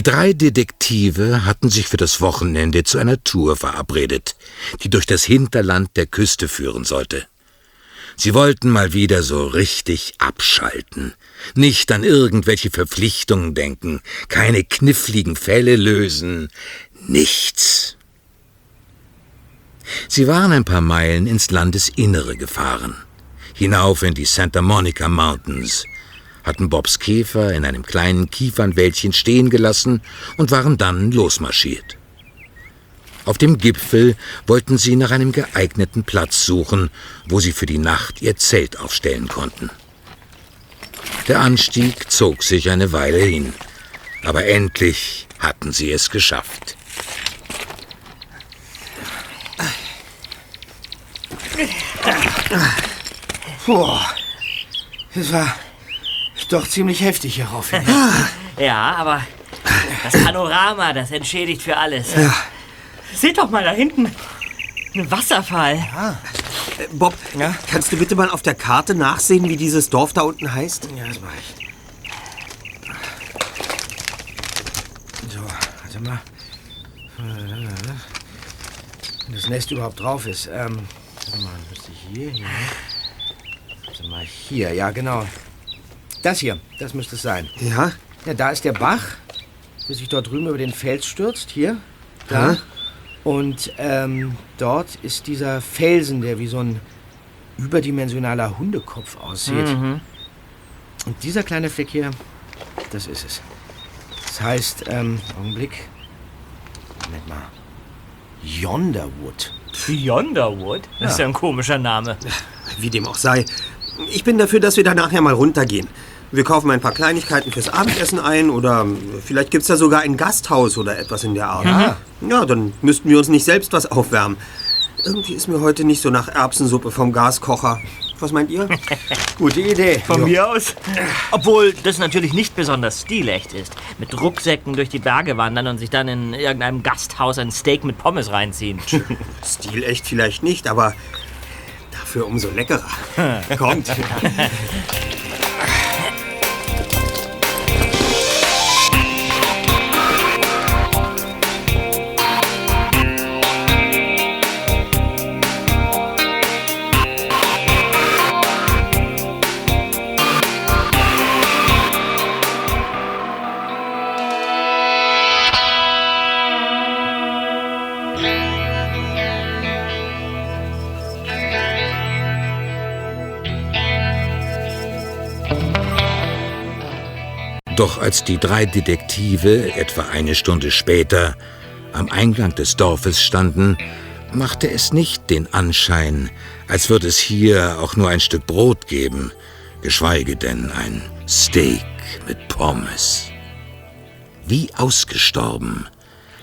Die drei Detektive hatten sich für das Wochenende zu einer Tour verabredet, die durch das Hinterland der Küste führen sollte. Sie wollten mal wieder so richtig abschalten, nicht an irgendwelche Verpflichtungen denken, keine kniffligen Fälle lösen, nichts. Sie waren ein paar Meilen ins Landesinnere gefahren, hinauf in die Santa Monica Mountains, hatten Bobs Käfer in einem kleinen Kiefernwäldchen stehen gelassen und waren dann losmarschiert. Auf dem Gipfel wollten sie nach einem geeigneten Platz suchen, wo sie für die Nacht ihr Zelt aufstellen konnten. Der Anstieg zog sich eine Weile hin, aber endlich hatten sie es geschafft. Boah, das war doch ziemlich heftig hier rauf. Ja, aber das Panorama, das entschädigt für alles. Ja. Seht doch mal da hinten. Ein Wasserfall. Ja. Äh, Bob, ja? kannst du bitte mal auf der Karte nachsehen, wie dieses Dorf da unten heißt? Ja, das mach ich. So, warte mal. Wenn das Nest überhaupt drauf ist. Ähm, warte mal, müsste ich hier, hier. Warte mal, hier, ja, genau. Das hier, das müsste es sein. Ja? Ja, da ist der Bach, der sich dort drüben über den Fels stürzt. Hier, da. Ja? Und ähm, dort ist dieser Felsen, der wie so ein überdimensionaler Hundekopf aussieht. Mhm. Und dieser kleine Fleck hier, das ist es. Das heißt, ähm, Augenblick. Moment mal. Yonderwood. Yonderwood? Das ja. ist ja ein komischer Name. Wie dem auch sei. Ich bin dafür, dass wir da nachher mal runtergehen. Wir kaufen ein paar Kleinigkeiten fürs Abendessen ein oder vielleicht gibt es da sogar ein Gasthaus oder etwas in der Art. Mhm. Ja, dann müssten wir uns nicht selbst was aufwärmen. Irgendwie ist mir heute nicht so nach Erbsensuppe vom Gaskocher. Was meint ihr? Gute Idee. Von jo. mir aus. Obwohl das natürlich nicht besonders stilecht ist. Mit Rucksäcken durch die Berge wandern und sich dann in irgendeinem Gasthaus ein Steak mit Pommes reinziehen. stilecht vielleicht nicht, aber dafür umso leckerer. Kommt. Doch als die drei Detektive etwa eine Stunde später am Eingang des Dorfes standen, machte es nicht den Anschein, als würde es hier auch nur ein Stück Brot geben, geschweige denn ein Steak mit Pommes. Wie ausgestorben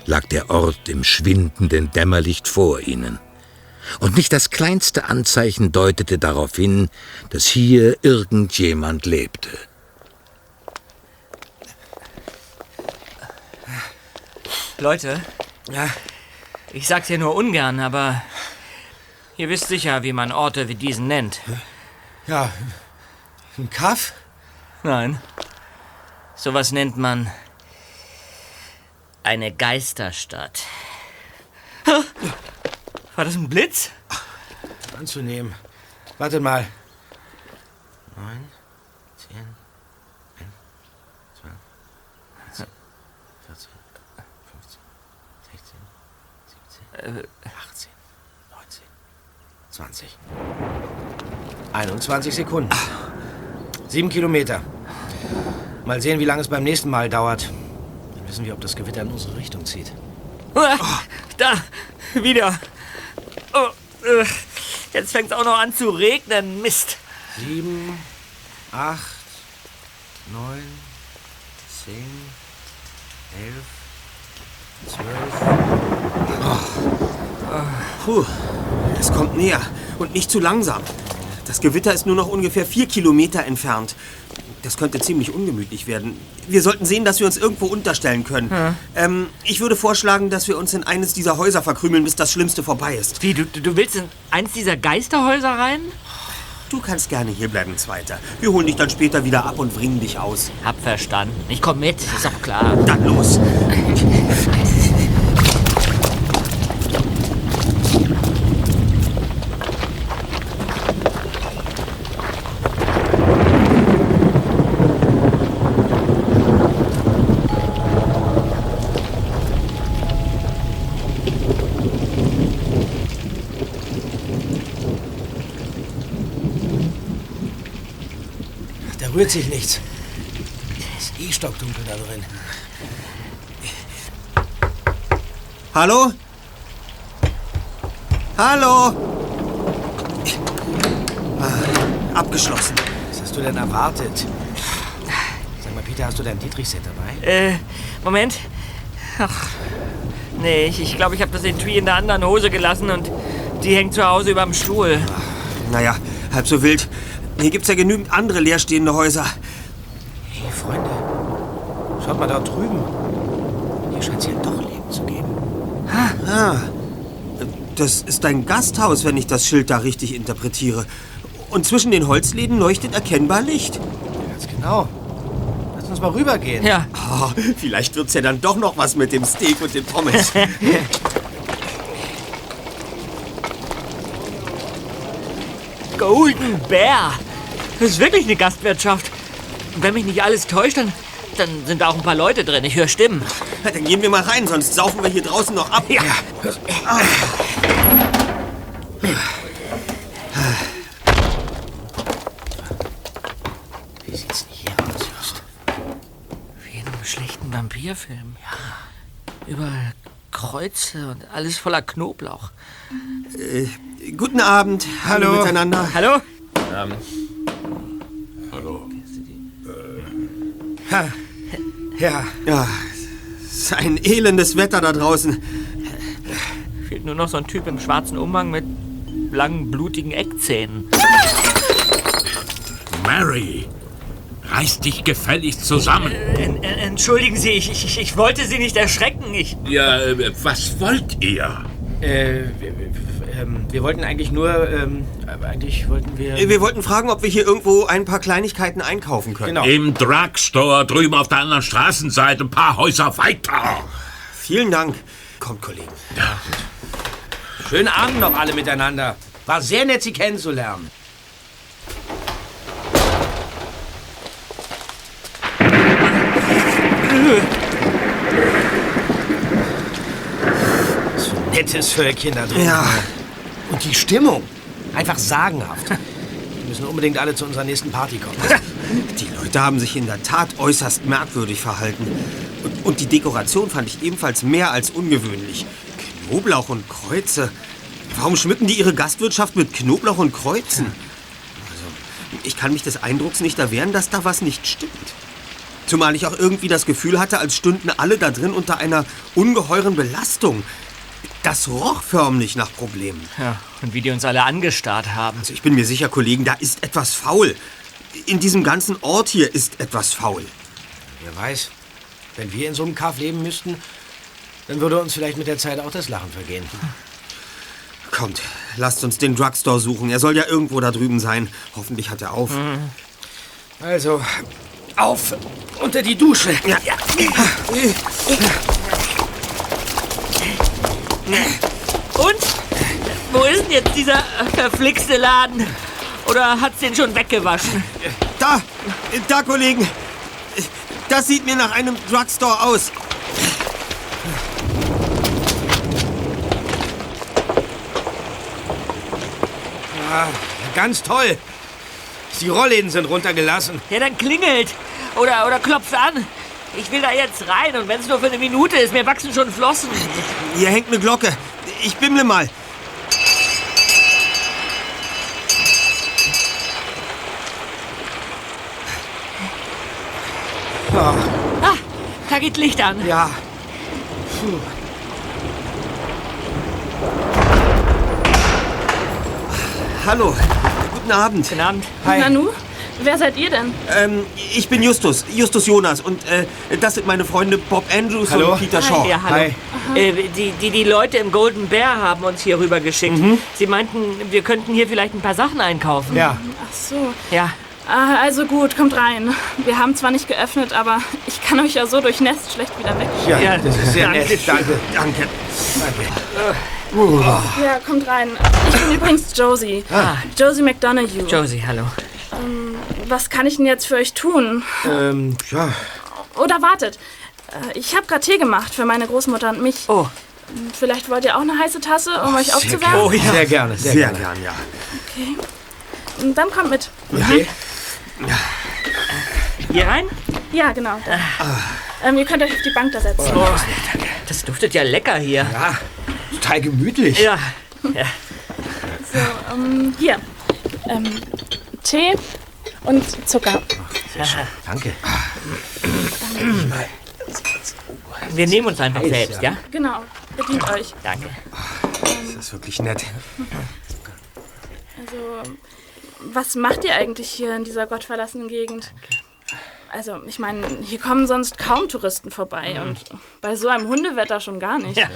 lag der Ort im schwindenden Dämmerlicht vor ihnen. Und nicht das kleinste Anzeichen deutete darauf hin, dass hier irgendjemand lebte. Leute. Ja. Ich sag's ja nur ungern, aber ihr wisst sicher, wie man Orte wie diesen nennt. Ja. Ein Kaff? Nein. Sowas nennt man eine Geisterstadt. War das ein Blitz? Anzunehmen. Wartet mal. Neun, 18, 19, 20. 21 Sekunden. Sieben Kilometer. Mal sehen, wie lange es beim nächsten Mal dauert. Dann wissen wir, ob das Gewitter in unsere Richtung zieht. Oh, da, wieder. Oh, äh, jetzt fängt es auch noch an zu regnen. Mist. Sieben, acht, neun, zehn, elf, zwölf. Puh, es kommt näher und nicht zu langsam. Das Gewitter ist nur noch ungefähr vier Kilometer entfernt. Das könnte ziemlich ungemütlich werden. Wir sollten sehen, dass wir uns irgendwo unterstellen können. Hm. Ähm, ich würde vorschlagen, dass wir uns in eines dieser Häuser verkrümeln, bis das Schlimmste vorbei ist. Wie, du, du willst in eines dieser Geisterhäuser rein? Du kannst gerne hier bleiben, Zweiter. Wir holen dich dann später wieder ab und bringen dich aus. Hab verstanden. Ich komm mit, ist doch klar. Dann los. Rührt sich nichts. Es ist eh stockdunkel da drin. Hallo? Hallo? Ah, abgeschlossen. Was hast du denn erwartet? Sag mal, Peter, hast du dein Dietrich-Set dabei? Äh, Moment. Ach, nee, ich glaube, ich, glaub, ich habe das Etui in der anderen Hose gelassen und die hängt zu Hause überm Stuhl. Naja, halb so wild. Hier gibt's ja genügend andere leerstehende Häuser. Hey, Freunde. Schaut mal da drüben. Hier scheint es ja doch Leben zu geben. Ah, das ist ein Gasthaus, wenn ich das Schild da richtig interpretiere. Und zwischen den Holzläden leuchtet erkennbar Licht. Ganz genau. Lass uns mal rübergehen. Ja, Ah, vielleicht wird's ja dann doch noch was mit dem Steak und den Pommes. Golden Bear. Das ist wirklich eine Gastwirtschaft. Und wenn mich nicht alles täuscht, dann, dann sind da auch ein paar Leute drin. Ich höre Stimmen. Ja, dann gehen wir mal rein, sonst saufen wir hier draußen noch ab. Ja. Wie sieht's denn hier aus, Just? Wie in einem schlechten Vampirfilm. Ja. Überall Kreuze und alles voller Knoblauch. Guten Abend. Hallo, Hallo. miteinander. Hallo? Ja, Ja, es ist ein elendes Wetter da draußen. Fehlt nur noch so ein Typ im schwarzen Umhang mit langen, blutigen Eckzähnen. Mary, reiß dich gefälligst zusammen. En- en- Entschuldigen Sie, ich, ich, ich wollte Sie nicht erschrecken. Ich. Ja, äh, was wollt ihr? äh, ähm, wir wollten eigentlich nur, ähm, aber eigentlich wollten wir... Wir wollten fragen, ob wir hier irgendwo ein paar Kleinigkeiten einkaufen können. Genau. Im Drugstore drüben auf der anderen Straßenseite, ein paar Häuser weiter. Vielen Dank. Kommt, Kollegen. Schönen Abend noch alle miteinander. War sehr nett, Sie kennenzulernen. Ein nettes Völkchen da drin. Ja. Und die Stimmung. Einfach sagenhaft. Wir müssen unbedingt alle zu unserer nächsten Party kommen. Die Leute haben sich in der Tat äußerst merkwürdig verhalten. Und, und die Dekoration fand ich ebenfalls mehr als ungewöhnlich. Knoblauch und Kreuze. Warum schmücken die ihre Gastwirtschaft mit Knoblauch und Kreuzen? Also, ich kann mich des Eindrucks nicht erwehren, dass da was nicht stimmt. Zumal ich auch irgendwie das Gefühl hatte, als stünden alle da drin unter einer ungeheuren Belastung. Das roch förmlich nach Problemen. Ja, und wie die uns alle angestarrt haben. Also ich bin mir sicher, Kollegen, da ist etwas faul. In diesem ganzen Ort hier ist etwas faul. Wer weiß, wenn wir in so einem Kaff leben müssten, dann würde uns vielleicht mit der Zeit auch das Lachen vergehen. Kommt, lasst uns den Drugstore suchen. Er soll ja irgendwo da drüben sein. Hoffentlich hat er auf. Also, auf unter die Dusche. Ja. Und? Wo ist denn jetzt dieser verflixte Laden? Oder hat's den schon weggewaschen? Da, da, Kollegen. Das sieht mir nach einem Drugstore aus. Ah, ganz toll. Die Rollläden sind runtergelassen. Ja, dann klingelt. Oder, oder klopft an. Ich will da jetzt rein und wenn es nur für eine Minute ist, mir wachsen schon Flossen. Hier hängt eine Glocke. Ich bimmle mal. Ah, Ah, da geht Licht an. ja. Hallo, guten Abend. Guten Abend. Hi. Nanu, wer seid ihr denn? Ähm, ich bin Justus, Justus Jonas. Und äh, das sind meine Freunde Bob Andrews Hallo. und Peter Shaw. Ja, hallo. Hi. Äh, die, die, die Leute im Golden Bear haben uns hier rüber geschickt. Sie meinten, wir könnten hier vielleicht ein paar Sachen einkaufen. Ja, Ach so. Ja. Ah, also gut, kommt rein. Wir haben zwar nicht geöffnet, aber ich kann euch ja so durchnässt schlecht wieder weg. ja, Ja, das ist sehr nett. danke. Danke. Danke. Ja, kommt rein. Ich bin übrigens Josie. Josie McDonough. Josie, hallo. Was kann ich denn jetzt für euch tun? Ähm, ja, Oder wartet. Äh, Ich habe gerade Tee gemacht für meine Großmutter und mich. Oh, Vielleicht wollt ihr auch eine heiße Tasse, um euch sehr aufzuwärmen? gerne. Oh, ja. Sehr gerne, sehr, Sehr gerne. gern, ja. Dann kommt mit. Okay. hier rein? Ja, genau. Ähm, ihr könnt euch auf die Bank da setzen. Oh, das duftet ja lecker hier. Ja, total gemütlich. Ja. So, ähm, hier. Ähm, Tee und Zucker. Danke. Wir nehmen uns einfach selbst, ja? ja. Genau, bedient euch. Danke. Das ist wirklich nett. Also, was macht ihr eigentlich hier in dieser gottverlassenen Gegend? Also, ich meine, hier kommen sonst kaum Touristen vorbei und bei so einem Hundewetter schon gar nicht. Ja.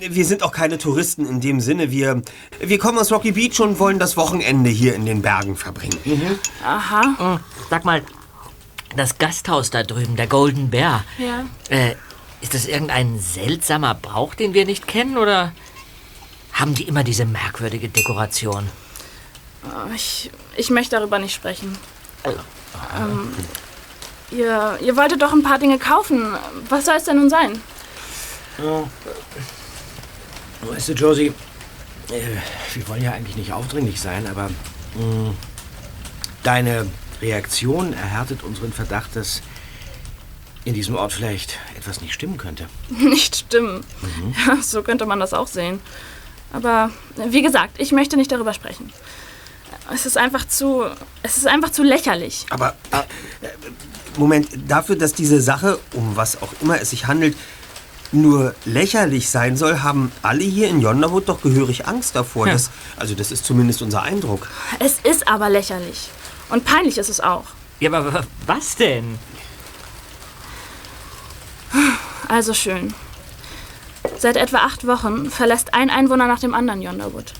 Wir sind auch keine Touristen in dem Sinne. Wir, wir kommen aus Rocky Beach und wollen das Wochenende hier in den Bergen verbringen. Aha. Sag mal, das Gasthaus da drüben, der Golden Bear, Ja. äh, ist das irgendein seltsamer Brauch, den wir nicht kennen, oder haben die immer diese merkwürdige Dekoration? Ich, ich möchte darüber nicht sprechen. Ähm, ihr, ihr wolltet doch ein paar Dinge kaufen. Was soll es denn nun sein? Weißt du, Josie, äh, wir wollen ja eigentlich nicht aufdringlich sein, aber mh, deine Reaktion erhärtet unseren Verdacht, dass in diesem Ort vielleicht etwas nicht stimmen könnte. Nicht stimmen. Ja, so könnte man das auch sehen. Aber wie gesagt, ich möchte nicht darüber sprechen. Es ist einfach zu. Es ist einfach zu lächerlich. Aber, äh, äh, Moment, dafür, dass diese Sache, um was auch immer es sich handelt, nur lächerlich sein soll, haben alle hier in Yonderwood doch gehörig Angst davor. Das, also das ist zumindest unser Eindruck. Es ist aber lächerlich. Und peinlich ist es auch. Ja, aber wa- was denn? Also schön. Seit etwa acht Wochen verlässt ein Einwohner nach dem anderen Yonderwood.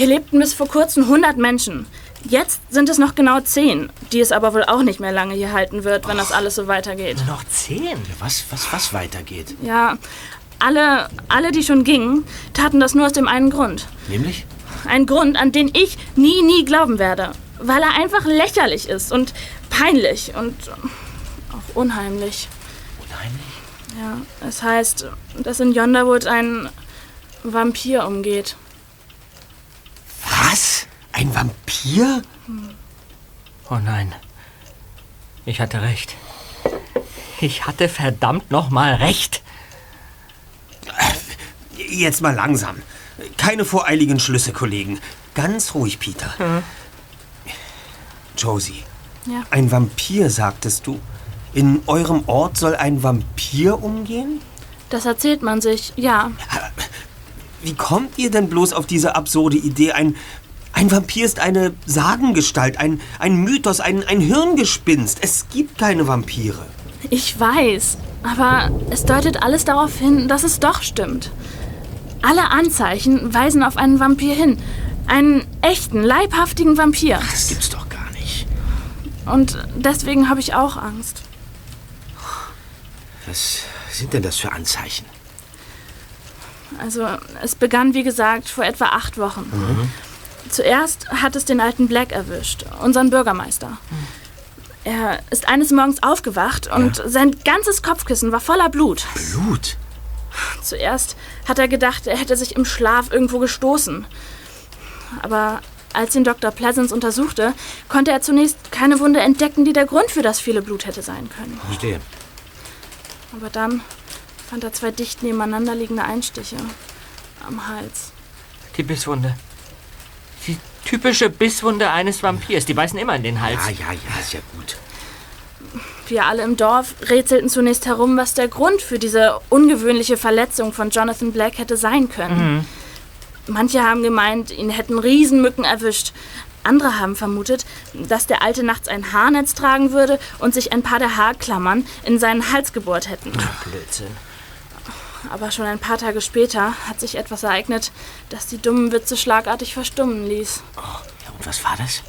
Hier lebten bis vor kurzem 100 Menschen. Jetzt sind es noch genau 10, die es aber wohl auch nicht mehr lange hier halten wird, wenn das alles so weitergeht. Noch zehn? Was, was, was weitergeht? Ja, alle, alle, die schon gingen, taten das nur aus dem einen Grund. Nämlich? Ein Grund, an den ich nie, nie glauben werde. Weil er einfach lächerlich ist und peinlich und auch unheimlich. Unheimlich. Ja, es heißt, dass in Yonderwood ein Vampir umgeht. Was? Ein Vampir? Oh nein. Ich hatte recht. Ich hatte verdammt nochmal recht. Jetzt mal langsam. Keine voreiligen Schlüsse, Kollegen. Ganz ruhig, Peter. Josie, Ja. ein Vampir, sagtest du. In eurem Ort soll ein Vampir umgehen? Das erzählt man sich, ja. Wie kommt ihr denn bloß auf diese absurde Idee? Ein, ein Vampir ist eine Sagengestalt, ein, ein Mythos, ein, ein Hirngespinst. Es gibt keine Vampire. Ich weiß, aber es deutet alles darauf hin, dass es doch stimmt. Alle Anzeichen weisen auf einen Vampir hin. Einen echten, leibhaftigen Vampir. Das gibt's doch gar nicht. Und deswegen habe ich auch Angst. Was sind denn das für Anzeichen? Also, es begann, wie gesagt, vor etwa acht Wochen. Zuerst hat es den alten Black erwischt, unseren Bürgermeister. Er ist eines Morgens aufgewacht und sein ganzes Kopfkissen war voller Blut. Blut? Zuerst hat er gedacht, er hätte sich im Schlaf irgendwo gestoßen. Aber als ihn Dr. Pleasance untersuchte, konnte er zunächst keine Wunde entdecken, die der Grund für das viele Blut hätte sein können. Verstehe. Aber dann fand er zwei dicht nebeneinander liegende Einstiche am Hals. Die Bisswunde. Typische Bisswunde eines Vampirs. Die beißen immer in den Hals. Ja, ja, ja, ist ja gut. Wir alle im Dorf rätselten zunächst herum, was der Grund für diese ungewöhnliche Verletzung von Jonathan Black hätte sein können. Manche haben gemeint, ihn hätten Riesenmücken erwischt. Andere haben vermutet, dass der Alte nachts ein Haarnetz tragen würde und sich ein paar der Haarklammern in seinen Hals gebohrt hätten. Blödsinn. Aber schon ein paar Tage später hat sich etwas ereignet, das die dummen Witze schlagartig verstummen ließ. Ja, und was war das?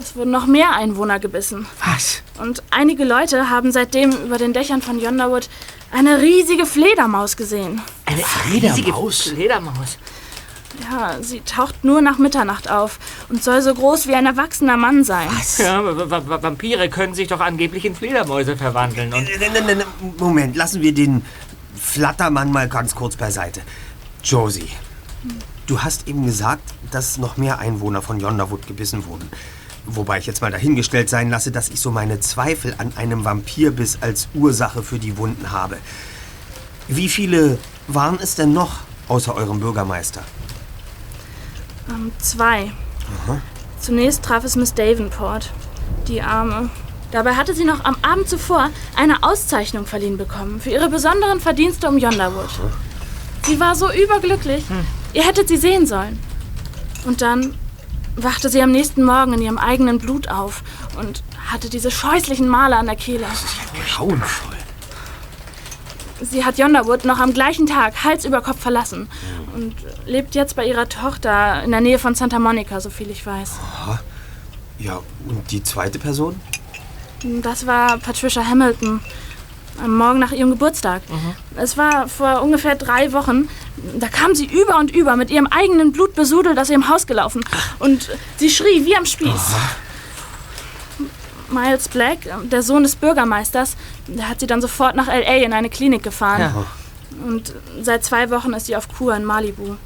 Es wurden noch mehr Einwohner gebissen. Was? Und einige Leute haben seitdem über den Dächern von Yonderwood eine riesige Fledermaus gesehen. Eine Fledermaus? riesige Fledermaus. Ja, sie taucht nur nach Mitternacht auf und soll so groß wie ein erwachsener Mann sein. Ja, W- W- W- Vampire können sich doch angeblich in Fledermäuse verwandeln. Und Moment, lassen wir den Flattermann mal ganz kurz beiseite. Josie, du hast eben gesagt, dass noch mehr Einwohner von Yonderwood gebissen wurden. Wobei ich jetzt mal dahingestellt sein lasse, dass ich so meine Zweifel an einem Vampirbiss als Ursache für die Wunden habe. Wie viele waren es denn noch außer eurem Bürgermeister? Ähm, zwei. Zunächst traf es Miss Davenport, die Arme. Dabei hatte sie noch am Abend zuvor eine Auszeichnung verliehen bekommen für ihre besonderen Verdienste um Yonderwood. Sie war so überglücklich. Ihr hättet sie sehen sollen. Und dann wachte sie am nächsten Morgen in ihrem eigenen Blut auf und hatte diese scheußlichen Male an der Kehle. Grauenvoll. Sie hat Yonderwood noch am gleichen Tag Hals über Kopf verlassen und lebt jetzt bei ihrer Tochter in der Nähe von Santa Monica, so viel ich weiß. Ja, und die zweite Person? Das war Patricia Hamilton. Am Morgen nach ihrem Geburtstag. Es war vor ungefähr drei Wochen. Da kam sie über und über mit ihrem eigenen Blut besudelt aus ihrem Haus gelaufen. Und sie schrie wie am Spieß. Miles Black, der Sohn des Bürgermeisters, der hat sie dann sofort nach L.A. in eine Klinik gefahren. Und seit zwei Wochen ist sie auf Kur in Malibu.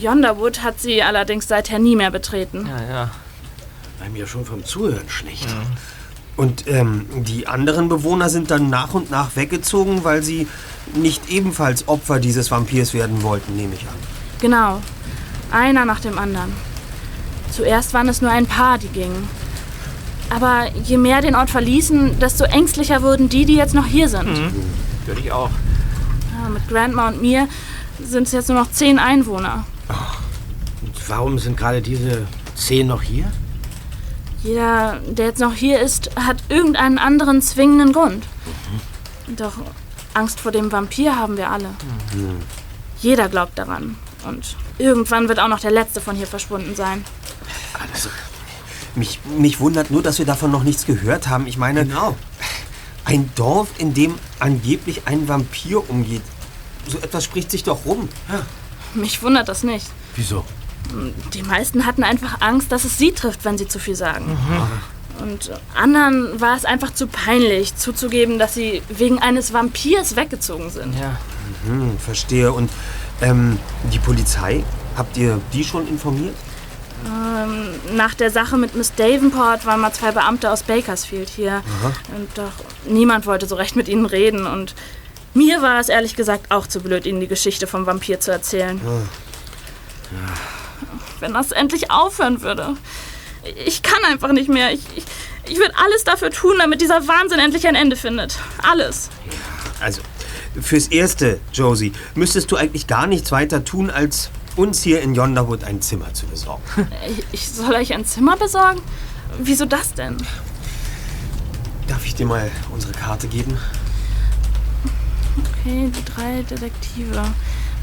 Yonderwood hat sie allerdings seither nie mehr betreten. ja, ja. Bei mir schon vom Zuhören schlecht. Und ähm, die anderen Bewohner sind dann nach und nach weggezogen, weil sie nicht ebenfalls Opfer dieses Vampirs werden wollten, nehme ich an. Genau. Einer nach dem anderen. Zuerst waren es nur ein paar, die gingen. Aber je mehr den Ort verließen, desto ängstlicher wurden die, die jetzt noch hier sind. Würde ich auch. Ja, mit Grandma und mir sind es jetzt nur noch zehn Einwohner. Und warum sind gerade diese zehn noch hier? Jeder, der jetzt noch hier ist, hat irgendeinen anderen zwingenden Grund. Doch Angst vor dem Vampir haben wir alle. Jeder glaubt daran. Und irgendwann wird auch noch der Letzte von hier verschwunden sein. Also, Mich, mich wundert nur, dass wir davon noch nichts gehört haben. Ich meine, genau. ein Dorf, in dem angeblich ein Vampir umgeht. So etwas spricht sich doch rum. Mich wundert das nicht. Wieso? Die meisten hatten einfach Angst, dass es sie trifft, wenn sie zu viel sagen. Und anderen war es einfach zu peinlich, zuzugeben, dass sie wegen eines Vampirs weggezogen sind. Ja. Hm, verstehe. Und ähm, die Polizei, habt ihr die schon informiert? Nach der Sache mit Miss Davenport waren mal zwei Beamte aus Bakersfield hier. Und doch niemand wollte so recht mit ihnen reden. Und mir war es ehrlich gesagt auch zu blöd, ihnen die Geschichte vom Vampir zu erzählen. Wenn das endlich aufhören würde. Ich kann einfach nicht mehr. Ich, ich, ich würde alles dafür tun, damit dieser Wahnsinn endlich ein Ende findet. Alles. Also, fürs Erste, Josie, müsstest du eigentlich gar nichts weiter tun, als uns hier in Yonderwood ein Zimmer zu besorgen. Ich, ich soll euch ein Zimmer besorgen? Wieso das denn? Darf ich dir mal unsere Karte geben? Okay, die drei Detektive.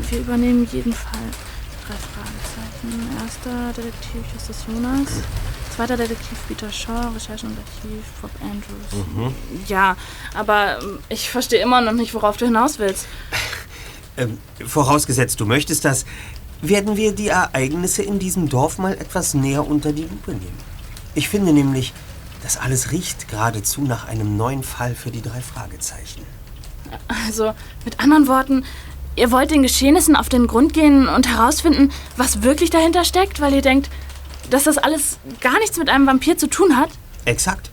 Wir übernehmen jeden Fall. Drei Fragezeichen. Erster Detektiv Justus Jonas. Zweiter Detektiv Peter Shaw. Recherchendetektiv Bob Andrews. Ja, aber ähm, ich verstehe immer noch nicht, worauf du hinaus willst. Ähm, vorausgesetzt, du möchtest das, werden wir die Ereignisse in diesem Dorf mal etwas näher unter die Lupe nehmen. Ich finde nämlich, das alles riecht geradezu nach einem neuen Fall für die drei Fragezeichen. Also, mit anderen Worten, ihr wollt den Geschehnissen auf den Grund gehen und herausfinden, was wirklich dahinter steckt, weil ihr denkt, dass das alles gar nichts mit einem Vampir zu tun hat? Exakt.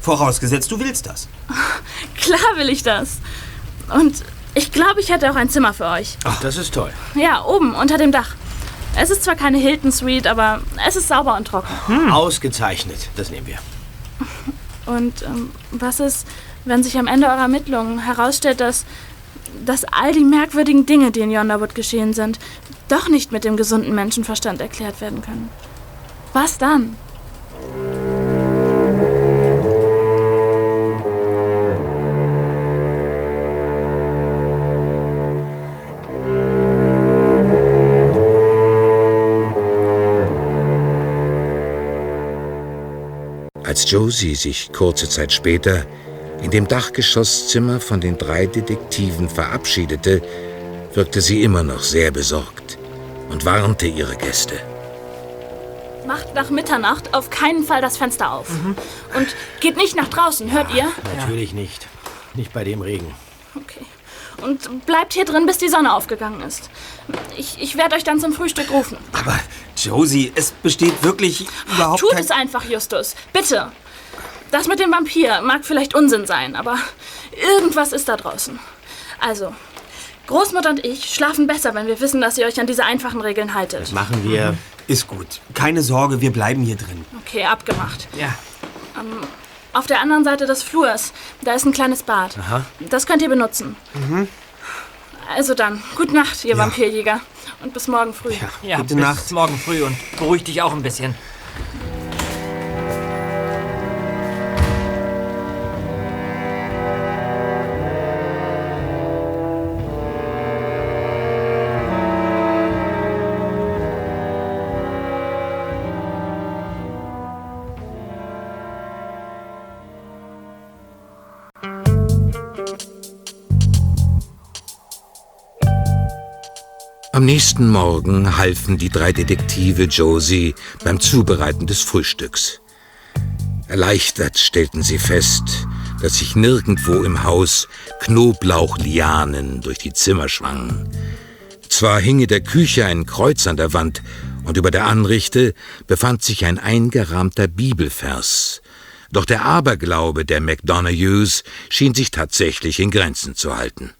Vorausgesetzt, du willst das. Klar will ich das. Und ich glaube, ich hätte auch ein Zimmer für euch. Ach, das ist toll. Ja, oben, unter dem Dach. Es ist zwar keine Hilton Suite, aber es ist sauber und trocken. Ausgezeichnet. Das nehmen wir. Und ähm, was ist, wenn sich am Ende eurer Ermittlungen herausstellt, dass, dass all die merkwürdigen Dinge, die in Yonderwood geschehen sind, doch nicht mit dem gesunden Menschenverstand erklärt werden können? Was dann? Als Josie sich kurze Zeit später in dem Dachgeschosszimmer von den drei Detektiven verabschiedete, wirkte sie immer noch sehr besorgt und warnte ihre Gäste. Macht nach Mitternacht auf keinen Fall das Fenster auf. Und geht nicht nach draußen, hört ihr? Natürlich nicht. Nicht bei dem Regen. Okay. Und bleibt hier drin, bis die Sonne aufgegangen ist. Ich, ich werde euch dann zum Frühstück rufen. Aber Josie, es besteht wirklich überhaupt Tut kein... es einfach, Justus. Bitte. Das mit dem Vampir mag vielleicht Unsinn sein, aber irgendwas ist da draußen. Also, Großmutter und ich schlafen besser, wenn wir wissen, dass ihr euch an diese einfachen Regeln haltet. Machen wir. Ist gut. Keine Sorge, wir bleiben hier drin. Okay, abgemacht. Ja. Auf der anderen Seite des Flurs, da ist ein kleines Bad. Aha. Das könnt ihr benutzen. Also dann, gute Nacht, ihr Vampirjäger. Und bis morgen früh. Ja, Gute bis Nacht. morgen früh und beruhig dich auch ein bisschen. Nächsten Morgen halfen die drei Detektive Josie beim Zubereiten des Frühstücks. Erleichtert stellten sie fest, dass sich nirgendwo im Haus Knoblauchlianen durch die Zimmer schwangen. Zwar hinge der Küche ein Kreuz an der Wand und über der Anrichte befand sich ein eingerahmter Bibelvers, doch der Aberglaube der McDonoghues schien sich tatsächlich in Grenzen zu halten.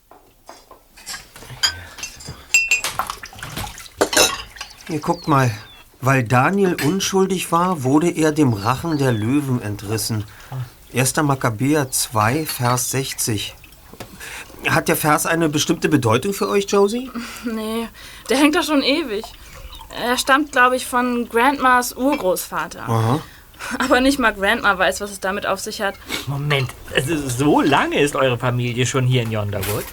Ihr guckt mal. Weil Daniel unschuldig war, wurde er dem Rachen der Löwen entrissen. 1. Makkabäer 2, Vers 60. Hat der Vers eine bestimmte Bedeutung für euch, Josie? Nee, der hängt da schon ewig. Er stammt, glaube ich, von Grandmas Urgroßvater. Aha. Aber nicht mal Grandma weiß, was es damit auf sich hat. Moment, also so lange ist eure Familie schon hier in Yonderwood?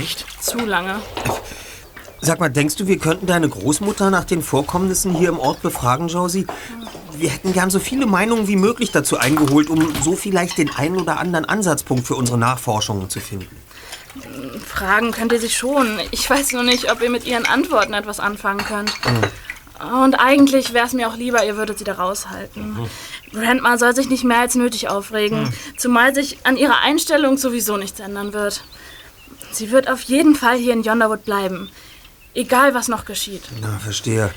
Echt? Zu lange. Sag mal, denkst du, wir könnten deine Großmutter nach den Vorkommnissen hier im Ort befragen, Josie? Wir hätten gern so viele Meinungen wie möglich dazu eingeholt, um so vielleicht den einen oder anderen Ansatzpunkt für unsere Nachforschungen zu finden. Fragen könnt ihr sie schon. Ich weiß nur nicht, ob ihr mit ihren Antworten etwas anfangen könnt. Und eigentlich wäre es mir auch lieber, ihr würdet sie da raushalten. Grandma soll sich nicht mehr als nötig aufregen, zumal sich an ihrer Einstellung sowieso nichts ändern wird. Sie wird auf jeden Fall hier in Yonderwood bleiben. Egal, was noch geschieht. Na, verstehe.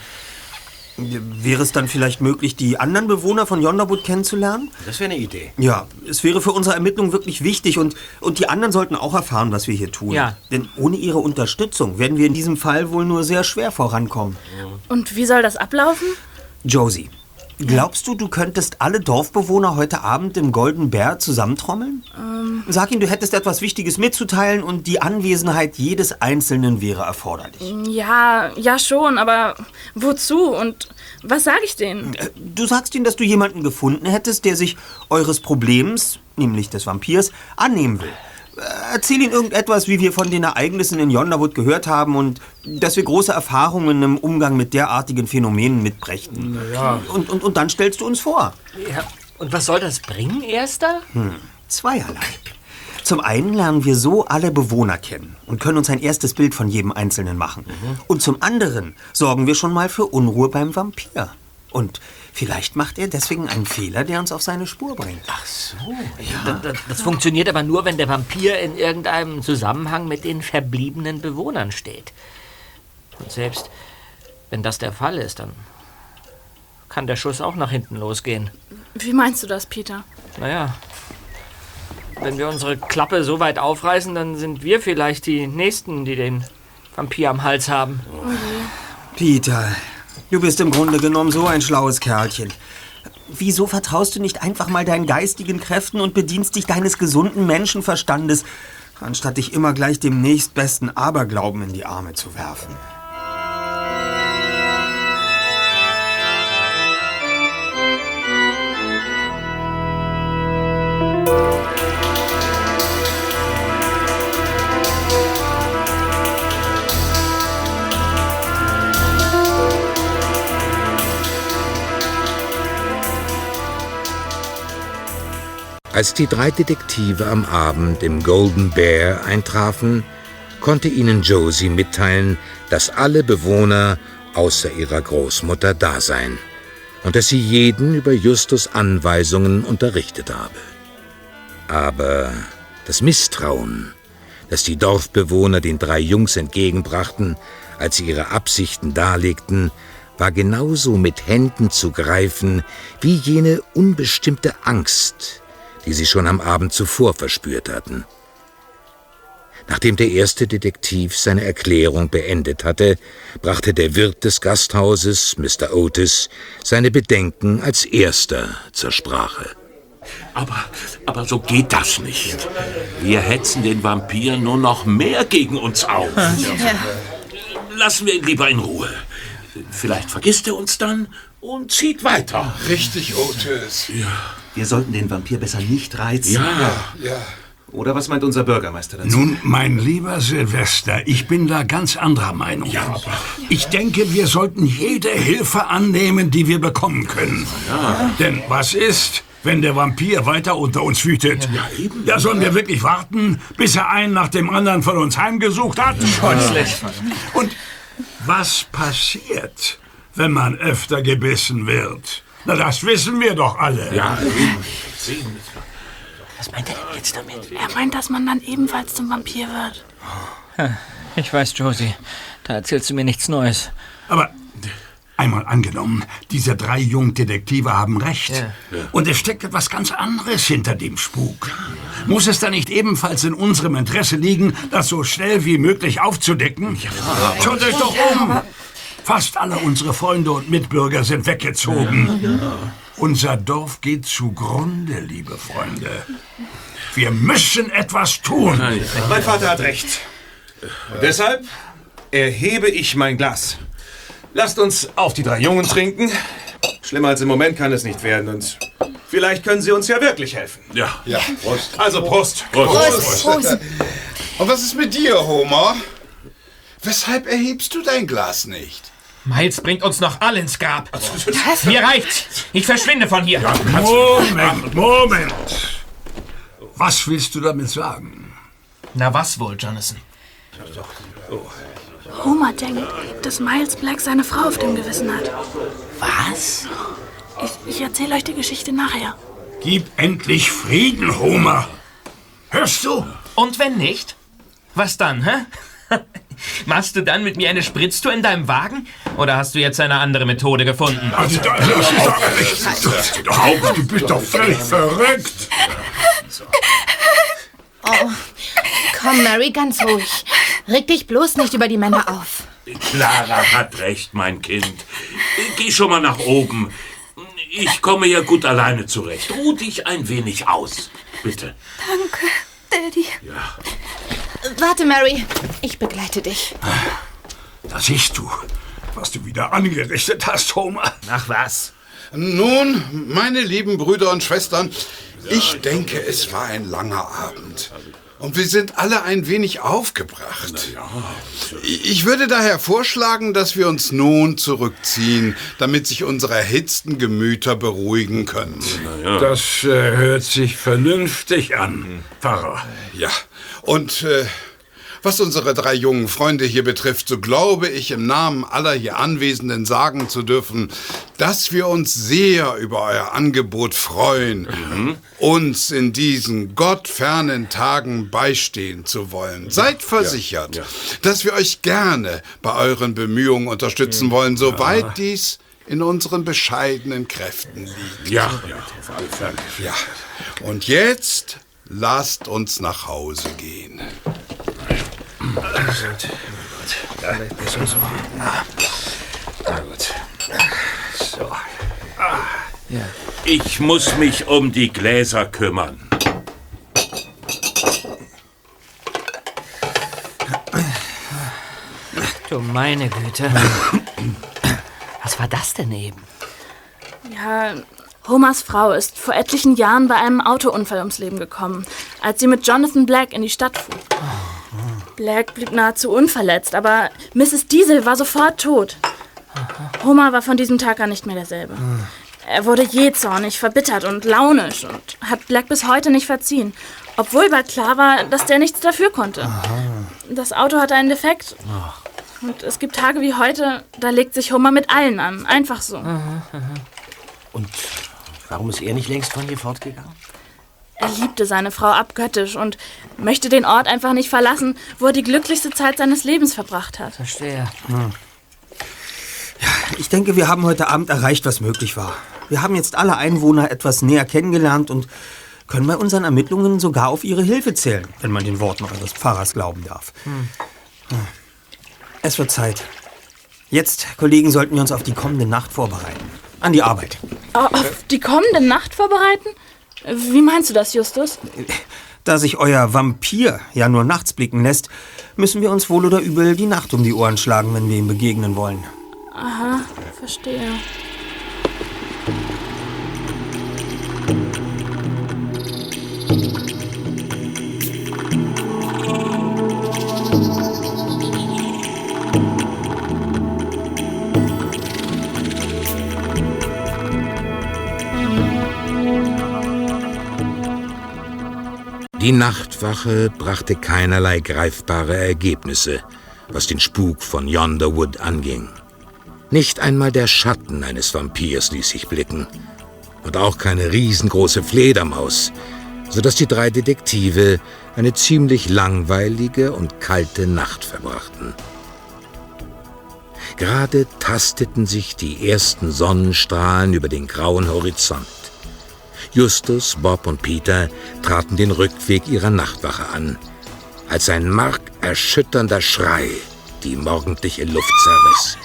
Wäre es dann vielleicht möglich, die anderen Bewohner von Yonderwood kennenzulernen? Das wäre eine Idee. Ja, es wäre für unsere Ermittlung wirklich wichtig und, und die anderen sollten auch erfahren, was wir hier tun. Ja. Denn ohne ihre Unterstützung werden wir in diesem Fall wohl nur sehr schwer vorankommen. Und wie soll das ablaufen? Josie, glaubst du, du könntest alle Dorfbewohner heute Abend im Golden Bär zusammentrommeln? Sag ihnen, du hättest etwas Wichtiges mitzuteilen und die Anwesenheit jedes Einzelnen wäre erforderlich. Ja, ja schon, aber wozu und was sage ich denen? Äh, Du sagst ihnen, dass du jemanden gefunden hättest, der sich eures Problems, nämlich des Vampirs, annehmen will. Äh, Erzähl ihnen irgendetwas, wie wir von den Ereignissen in Yonderwood gehört haben und dass wir große Erfahrungen im Umgang mit derartigen Phänomenen mitbrächten. Und, und, und dann stellst du uns vor. Ja. Und was soll das bringen, Erster? Zweierlei. Zum einen lernen wir so alle Bewohner kennen und können uns ein erstes Bild von jedem Einzelnen machen. Und zum anderen sorgen wir schon mal für Unruhe beim Vampir. Und vielleicht macht er deswegen einen Fehler, der uns auf seine Spur bringt. Ach so. Das, das, das funktioniert aber nur, wenn der Vampir in irgendeinem Zusammenhang mit den verbliebenen Bewohnern steht. Und selbst wenn das der Fall ist, dann kann der Schuss auch nach hinten losgehen. Wie meinst du das, Peter? Naja, wenn wir unsere Klappe so weit aufreißen, dann sind wir vielleicht die Nächsten, die den Vampir am Hals haben. Peter, du bist im Grunde genommen so ein schlaues Kerlchen. Wieso vertraust du nicht einfach mal deinen geistigen Kräften und bedienst dich deines gesunden Menschenverstandes, anstatt dich immer gleich dem nächstbesten Aberglauben in die Arme zu werfen? Als die drei Detektive am Abend im Golden Bear eintrafen, konnte ihnen Josie mitteilen, dass alle Bewohner außer ihrer Großmutter da seien und dass sie jeden über Justus Anweisungen unterrichtet habe. Aber das Misstrauen, das die Dorfbewohner den drei Jungs entgegenbrachten, als sie ihre Absichten darlegten, war genauso mit Händen zu greifen wie jene unbestimmte Angst, die sie schon am Abend zuvor verspürt hatten. Nachdem der erste Detektiv seine Erklärung beendet hatte, brachte der Wirt des Gasthauses, Mr. Otis, seine Bedenken als erster zur Sprache. Aber, aber so geht das nicht. Wir hetzen den Vampir nur noch mehr gegen uns auf. Lassen wir ihn lieber in Ruhe. Vielleicht vergisst er uns dann und zieht weiter. Richtig, Otis. Wir sollten den Vampir besser nicht reizen. Ja, Ja. Oder was meint unser Bürgermeister dazu? Nun, mein lieber Silvester, ich bin da ganz anderer Meinung. Ich denke, wir sollten jede Hilfe annehmen, die wir bekommen können. Denn was ist, wenn der Vampir weiter unter uns wütet? Ja, sollen wir wirklich warten, bis er einen nach dem anderen von uns heimgesucht hat? Und was passiert, wenn man öfter gebissen wird? Na, das wissen wir doch alle. ja, Was meint er denn jetzt damit? Er meint, dass man dann ebenfalls zum Vampir wird. Ich weiß, Josie. Da erzählst du mir nichts Neues. Aber einmal angenommen, diese drei Jungdetektive haben recht. Und es steckt etwas ganz anderes hinter dem Spuk. Muss es da nicht ebenfalls in unserem Interesse liegen, das so schnell wie möglich aufzudecken? Schaut euch doch um! Fast alle unsere Freunde und Mitbürger sind weggezogen. Unser Dorf geht zugrunde, liebe Freunde. Wir müssen etwas tun. Mein Vater hat recht. Und deshalb erhebe ich mein Glas. Lasst uns auf die drei Jungen trinken. Schlimmer als im Moment kann es nicht werden und vielleicht können sie uns ja wirklich helfen. ja. Ja. Prost. Also Prost. Und was ist mit dir, Homer? Weshalb erhebst du dein Glas nicht? Miles bringt uns noch alle ins Grab. Mir reicht's. Ich verschwinde von hier. Moment, Moment. Was willst du damit sagen? Na was wohl, Jonathan? Homer denkt, dass Miles Black seine Frau auf dem Gewissen hat. Was? Ich, ich erzähle euch die Geschichte nachher. Gib endlich Frieden, Homer. Hörst du? Und wenn nicht? Was dann, hä? Machst du dann mit mir eine Spritztour in deinem Wagen? Oder hast du jetzt eine andere Methode gefunden? Also, da, das ist doch nicht. Du bist doch völlig verrückt. Komm, Mary, ganz ruhig. Reg dich bloß nicht über die Männer auf. Clara hat recht, mein Kind. Geh schon mal nach oben. Ich komme ja gut alleine zurecht. Ruh dich ein wenig aus. Bitte. Danke, Daddy. Warte, Mary. Ich begleite dich. Da siehst du, was du wieder angerichtet hast, Homer. Ach was? Nun, meine lieben Brüder und Schwestern, ich denke, es war ein langer Abend. Und wir sind alle ein wenig aufgebracht. Ich würde daher vorschlagen, dass wir uns nun zurückziehen, damit sich unsere erhitzten Gemüter beruhigen können. Das äh, hört sich vernünftig an, Pfarrer. Ja, und äh, was unsere drei jungen Freunde hier betrifft, so glaube ich im Namen aller hier Anwesenden sagen zu dürfen, dass wir uns sehr über euer Angebot freuen, uns in diesen gottfernen Tagen beistehen zu wollen. Seid versichert, dass wir euch gerne bei euren Bemühungen unterstützen wollen, soweit dies in unseren bescheidenen Kräften liegt. Ja, Ja, und jetzt lasst uns nach Hause gehen. Ich muss mich um die Gläser kümmern. Du meine Güte. Was war das denn eben? Ja, Homers Frau ist vor etlichen Jahren bei einem Autounfall ums Leben gekommen, als sie mit Jonathan Black in die Stadt fuhr. Black blieb nahezu unverletzt, aber Mrs. Diesel war sofort tot. Homer war von diesem Tag an nicht mehr derselbe. Er wurde jähzornig, verbittert und launisch und hat Black bis heute nicht verziehen. Obwohl bald klar war, dass der nichts dafür konnte. Das Auto hatte einen Defekt. Und es gibt Tage wie heute, da legt sich Homer mit allen an. Einfach so. Und warum ist er nicht längst von hier fortgegangen? Er liebte seine Frau abgöttisch und möchte den Ort einfach nicht verlassen, wo er die glücklichste Zeit seines Lebens verbracht hat. Verstehe. Ich denke, wir haben heute Abend erreicht, was möglich war. Wir haben jetzt alle Einwohner etwas näher kennengelernt und können bei unseren Ermittlungen sogar auf ihre Hilfe zählen, wenn man den Worten eures Pfarrers glauben darf. Es wird Zeit. Jetzt, Kollegen, sollten wir uns auf die kommende Nacht vorbereiten. An die Arbeit. Au- Auf die kommende Nacht vorbereiten? Wie meinst du das, Justus? Da sich euer Vampir ja nur nachts blicken lässt, müssen wir uns wohl oder übel die Nacht um die Ohren schlagen, wenn wir ihm begegnen wollen. Aha, verstehe. Die Nachtwache brachte keinerlei greifbare Ergebnisse, was den Spuk von Yonderwood anging. Nicht einmal der Schatten eines Vampirs ließ sich blicken. Und auch keine riesengroße Fledermaus, sodass die drei Detektive eine ziemlich langweilige und kalte Nacht verbrachten. Gerade tasteten sich die ersten Sonnenstrahlen über den grauen Horizont. Justus, Bob und Peter traten den Rückweg ihrer Nachtwache an, als ein markerschütternder Schrei die morgendliche Luft zerriss.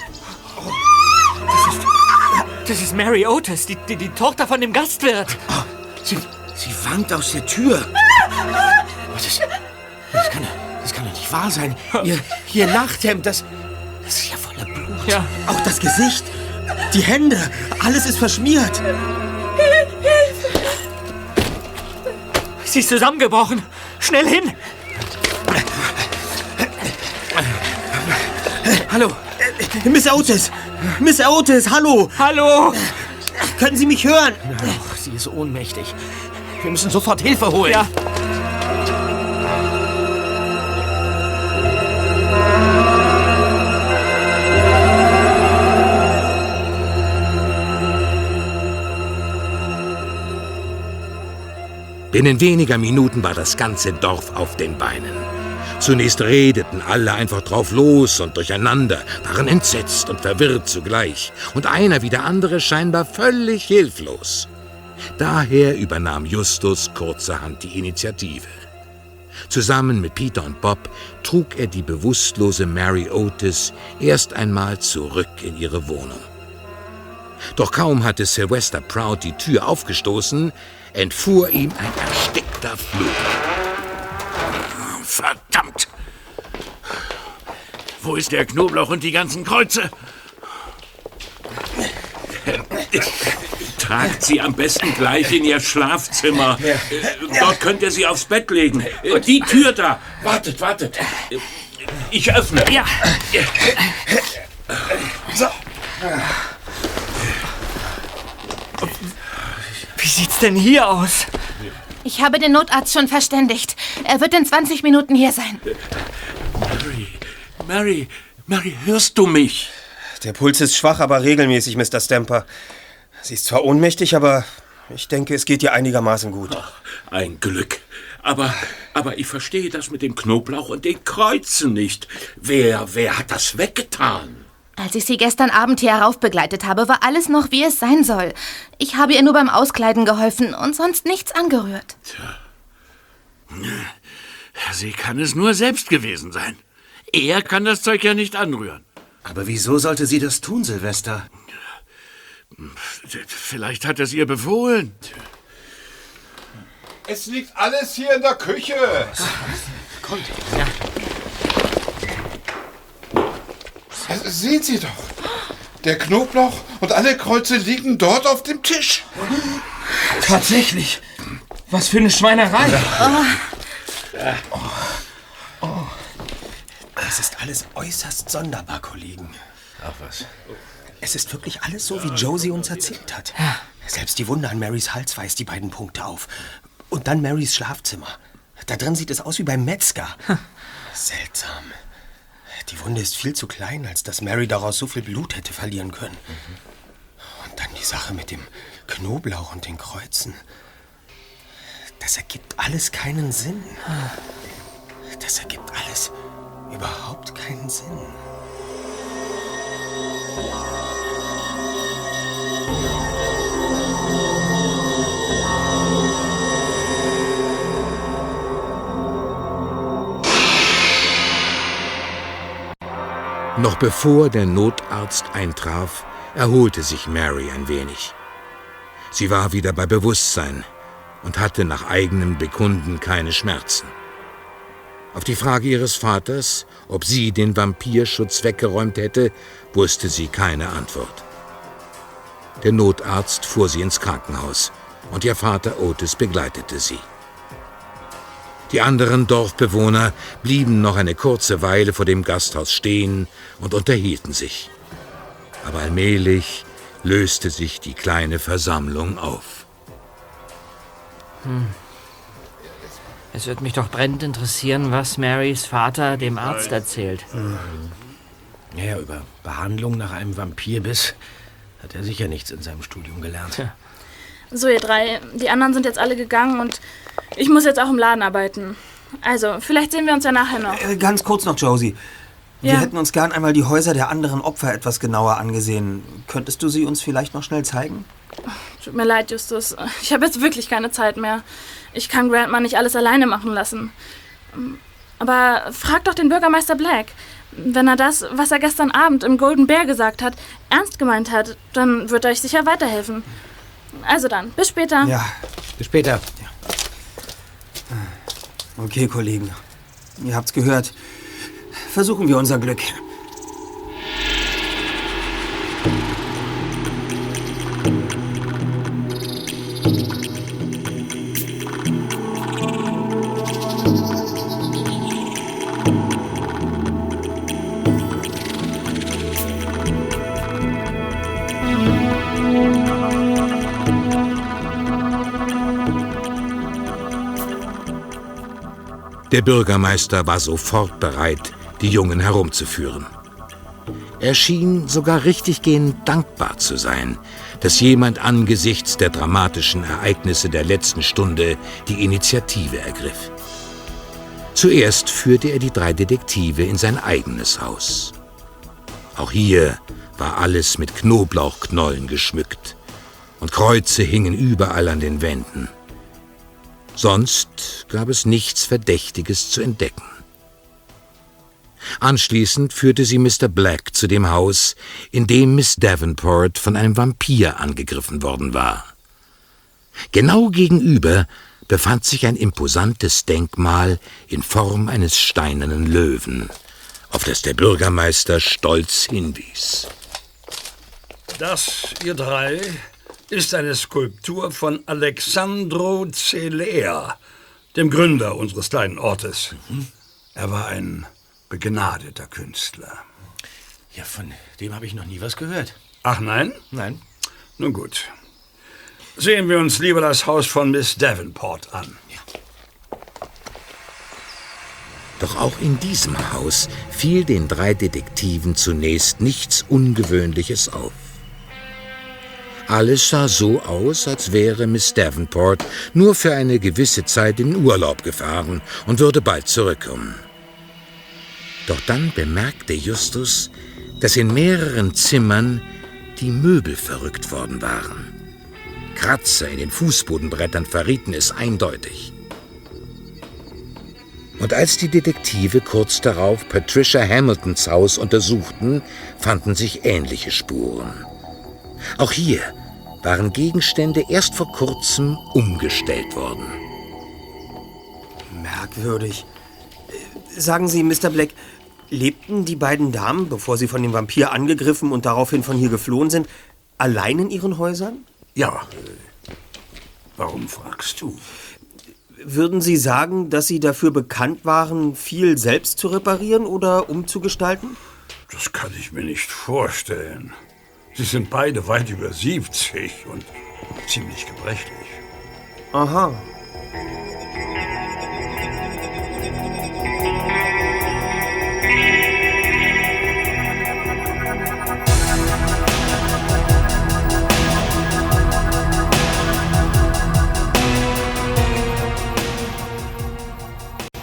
Das ist Mary Otis, die, die, die Tochter von dem Gastwirt. Sie, sie wankt aus der Tür. Das, das, kann, das kann doch nicht wahr sein. Ihr, ihr Nachthemd, das, das ist ja voller Blut. Ja. Auch das Gesicht, die Hände, alles ist verschmiert. Sie ist zusammengebrochen. Schnell hin. Hallo, Miss Otis, Miss Otis, hallo. Hallo. Können Sie mich hören? Ach, sie ist ohnmächtig. Wir müssen sofort Hilfe holen. Ja. Binnen weniger Minuten war das ganze Dorf auf den Beinen. Zunächst redeten alle einfach drauf los und durcheinander, waren entsetzt und verwirrt zugleich, und einer wie der andere scheinbar völlig hilflos. Daher übernahm Justus kurzerhand die Initiative. Zusammen mit Peter und Bob trug er die bewusstlose Mary Otis erst einmal zurück in ihre Wohnung. Doch kaum hatte Sylvester Proud die Tür aufgestoßen, entfuhr ihm ein erstickter Fluch. Verdammt! Wo ist der Knoblauch und die ganzen Kreuze? Tragt sie am besten gleich in ihr Schlafzimmer. Dort könnt ihr sie aufs Bett legen. Die Tür da. Wartet, wartet. Ich öffne. Ja. Wie sieht's denn hier aus? Ich habe den Notarzt schon verständigt. Er wird in 20 Minuten hier sein. Mary, Mary, Mary, hörst du mich? Der Puls ist schwach, aber regelmäßig, Mr. Stamper. Sie ist zwar ohnmächtig, aber ich denke, es geht ihr einigermaßen gut. Ein Glück. Aber, aber ich verstehe das mit dem Knoblauch und den Kreuzen nicht. Wer, wer hat das weggetan? Als ich sie gestern Abend hier heraufbegleitet habe, war alles noch, wie es sein soll. Ich habe ihr nur beim Auskleiden geholfen und sonst nichts angerührt. Sie kann es nur selbst gewesen sein. Er kann das Zeug ja nicht anrühren. Aber wieso sollte sie das tun, Silvester? Vielleicht hat er es ihr befohlen. Es liegt alles hier in der Küche. Kommt. Also, Sehen Sie doch. Der Knoblauch und alle Kreuze liegen dort auf dem Tisch. Tatsächlich. Was für eine Schweinerei. Es ist alles äußerst sonderbar, Kollegen. Ach was. Es ist wirklich alles so, wie Josie uns erzählt hat. Selbst die Wunde an Marys Hals weist die beiden Punkte auf. Und dann Marys Schlafzimmer. Da drin sieht es aus wie beim Metzger. Seltsam. Die Wunde ist viel zu klein, als dass Mary daraus so viel Blut hätte verlieren können. Und dann die Sache mit dem Knoblauch und den Kreuzen. Das ergibt alles keinen Sinn. Das ergibt alles überhaupt keinen Sinn. Noch bevor der Notarzt eintraf, erholte sich Mary ein wenig. Sie war wieder bei Bewusstsein und hatte nach eigenem Bekunden keine Schmerzen. Auf die Frage ihres Vaters, ob sie den Vampirschutz weggeräumt hätte, wusste sie keine Antwort. Der Notarzt fuhr sie ins Krankenhaus und ihr Vater Otis begleitete sie. Die anderen Dorfbewohner blieben noch eine kurze Weile vor dem Gasthaus stehen und unterhielten sich. Aber allmählich löste sich die kleine Versammlung auf. Hm. Es wird mich doch brennend interessieren, was Marys Vater dem Arzt erzählt. Ja, über Behandlung nach einem Vampirbiss hat er sicher nichts in seinem Studium gelernt. So, ihr drei, die anderen sind jetzt alle gegangen und ich muss jetzt auch im Laden arbeiten. Also, vielleicht sehen wir uns ja nachher noch. Äh, ganz kurz noch, Josie. Wir Ja. hätten uns gern einmal die Häuser der anderen Opfer etwas genauer angesehen. Könntest du sie uns vielleicht noch schnell zeigen? Tut mir leid, Justus. Ich habe jetzt wirklich keine Zeit mehr. Ich kann Grandma nicht alles alleine machen lassen. Aber frag doch den Bürgermeister Black. Wenn er das, was er gestern Abend im Golden Bear gesagt hat, ernst gemeint hat, dann wird er euch sicher weiterhelfen. Also dann, bis später. Ja. Bis später. Okay, Kollegen. Ihr habt's gehört. Versuchen wir unser Glück. Der Bürgermeister war sofort bereit, die Jungen herumzuführen. Er schien sogar richtiggehend dankbar zu sein, dass jemand angesichts der dramatischen Ereignisse der letzten Stunde die Initiative ergriff. Zuerst führte er die drei Detektive in sein eigenes Haus. Auch hier war alles mit Knoblauchknollen geschmückt und Kreuze hingen überall an den Wänden. Sonst gab es nichts Verdächtiges zu entdecken. Anschließend führte sie Mr. Black zu dem Haus, in dem Miss Davenport von einem Vampir angegriffen worden war. Genau gegenüber befand sich ein imposantes Denkmal in Form eines steinernen Löwen, auf das der Bürgermeister stolz hinwies. Das, ihr drei, ist eine Skulptur von Alexandro Celea, dem Gründer unseres kleinen Ortes. Er war ein begnadeter Künstler. Ja, von dem habe ich noch nie was gehört. Ach nein? Nein. Nun gut. Sehen wir uns lieber das Haus von Miss Davenport an. Doch auch in diesem Haus fiel den drei Detektiven zunächst nichts Ungewöhnliches auf. Alles sah so aus, als wäre Miss Davenport nur für eine gewisse Zeit in Urlaub gefahren und würde bald zurückkommen. Doch dann bemerkte Justus, dass in mehreren Zimmern die Möbel verrückt worden waren. Kratzer in den Fußbodenbrettern verrieten es eindeutig. Und als die Detektive kurz darauf Patricia Hamiltons Haus untersuchten, fanden sich ähnliche Spuren. Auch hier waren Gegenstände erst vor kurzem umgestellt worden. Merkwürdig. Sagen Sie, Mr. Black, lebten die beiden Damen, bevor sie von dem Vampir angegriffen und daraufhin von hier geflohen sind, allein in ihren Häusern? Ja. Warum fragst du? Würden Sie sagen, dass Sie dafür bekannt waren, viel selbst zu reparieren oder umzugestalten? Das kann ich mir nicht vorstellen. Sie sind beide weit über 70 und ziemlich gebrechlich. Aha.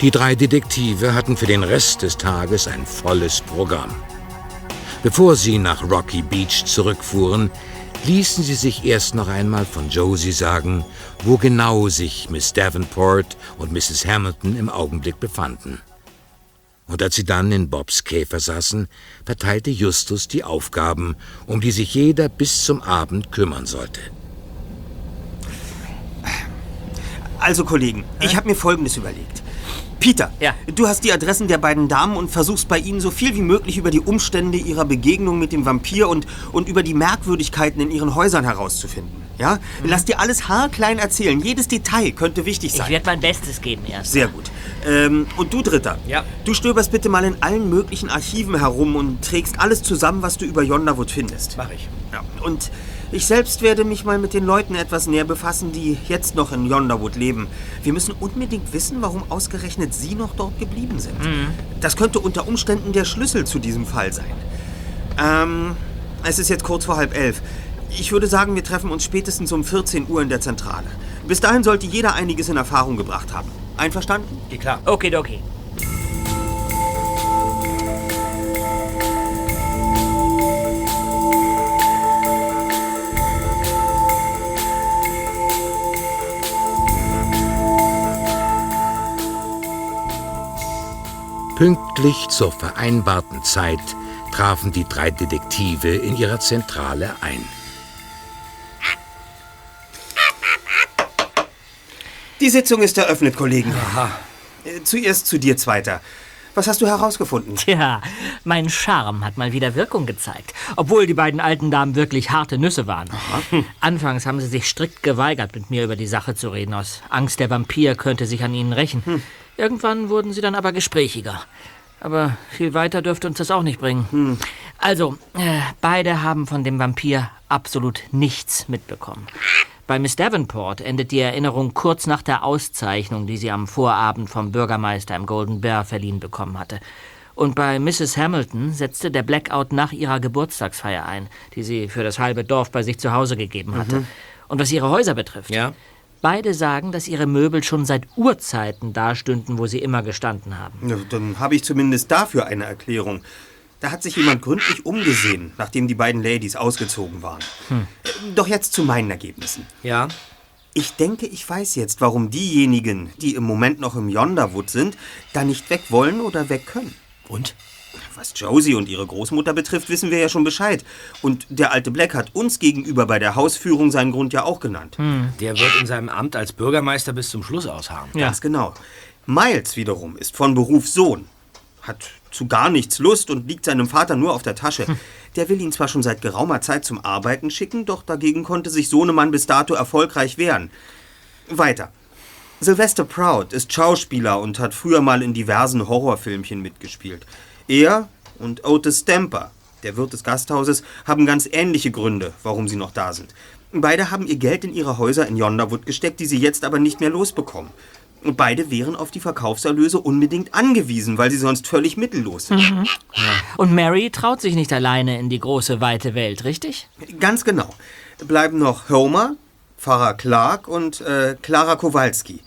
Die drei Detektive hatten für den Rest des Tages ein volles Programm. Bevor sie nach Rocky Beach zurückfuhren, ließen sie sich erst noch einmal von Josie sagen, wo genau sich Miss Davenport und Mrs. Hamilton im Augenblick befanden. Und als sie dann in Bobs Käfer saßen, verteilte Justus die Aufgaben, um die sich jeder bis zum Abend kümmern sollte. Also, Kollegen, ich habe mir Folgendes überlegt. Peter, Ja. du hast die Adressen der beiden Damen und versuchst bei ihnen so viel wie möglich über die Umstände ihrer Begegnung mit dem Vampir und, und über die Merkwürdigkeiten in ihren Häusern herauszufinden. Ja? Lass dir alles haarklein erzählen. Jedes Detail könnte wichtig Ich sein. werde mein Bestes geben erst. Sehr gut. Ähm, und du, Dritter? Ja. Du stöberst bitte mal in allen möglichen Archiven herum und trägst alles zusammen, was du über Yonderwood findest. Mach ich. Ja. Und ich selbst werde mich mal mit den Leuten etwas näher befassen, die jetzt noch in Yonderwood leben. Wir müssen unbedingt wissen, warum ausgerechnet sie noch dort geblieben sind. Das könnte unter Umständen der Schlüssel zu diesem Fall sein. Ähm, es ist jetzt kurz vor halb elf. Ich würde sagen, wir treffen uns spätestens um 14 Uhr in der Zentrale. Bis dahin sollte jeder einiges in Erfahrung gebracht haben. Einverstanden? Geht klar. Okay, okay. Pünktlich zur vereinbarten Zeit trafen die drei Detektive in ihrer Zentrale ein. Die Sitzung ist eröffnet, Kollegen. Aha. Zuerst zu dir, Zweiter. Was hast du herausgefunden? Tja, mein Charme hat mal wieder Wirkung gezeigt. Obwohl die beiden alten Damen wirklich harte Nüsse waren. Anfangs haben sie sich strikt geweigert, mit mir über die Sache zu reden, aus Angst, der Vampir könnte sich an ihnen rächen. Irgendwann wurden sie dann aber gesprächiger. Aber viel weiter dürfte uns das auch nicht bringen. Also, äh, beide haben von dem Vampir absolut nichts mitbekommen. Bei Miss Davenport endet die Erinnerung kurz nach der Auszeichnung, die sie am Vorabend vom Bürgermeister im Golden Bear verliehen bekommen hatte. Und bei Mrs. Hamilton setzte der Blackout nach ihrer Geburtstagsfeier ein, die sie für das halbe Dorf bei sich zu Hause gegeben hatte. Und was ihre Häuser betrifft. Ja? Beide sagen, dass ihre Möbel schon seit Urzeiten dastünden, wo sie immer gestanden haben. Ja, dann habe ich zumindest dafür eine Erklärung. Da hat sich jemand gründlich umgesehen, nachdem die beiden Ladies ausgezogen waren. Doch jetzt zu meinen Ergebnissen. Ja? Ich denke, ich weiß jetzt, warum diejenigen, die im Moment noch im Yonderwood sind, da nicht weg wollen oder weg können. Und? Was Josie und ihre Großmutter betrifft, wissen wir ja schon Bescheid. Und der alte Black hat uns gegenüber bei der Hausführung seinen Grund ja auch genannt. Der wird in seinem Amt als Bürgermeister bis zum Schluss ausharren. Ja. Ganz genau. Miles wiederum ist von Beruf Sohn. Hat zu gar nichts Lust und liegt seinem Vater nur auf der Tasche. Der will ihn zwar schon seit geraumer Zeit zum Arbeiten schicken, doch dagegen konnte sich Sohnemann bis dato erfolgreich wehren. Weiter. Sylvester Proud ist Schauspieler und hat früher mal in diversen Horrorfilmchen mitgespielt. Er und Otis Stamper, der Wirt des Gasthauses, haben ganz ähnliche Gründe, warum sie noch da sind. Beide haben ihr Geld in ihre Häuser in Yonderwood gesteckt, die sie jetzt aber nicht mehr losbekommen. Und beide wären auf die Verkaufserlöse unbedingt angewiesen, weil sie sonst völlig mittellos sind. Und Mary traut sich nicht alleine in die große, weite Welt, richtig? Ganz genau. Bleiben noch Homer, Pfarrer Clark und äh, Clara Kowalski.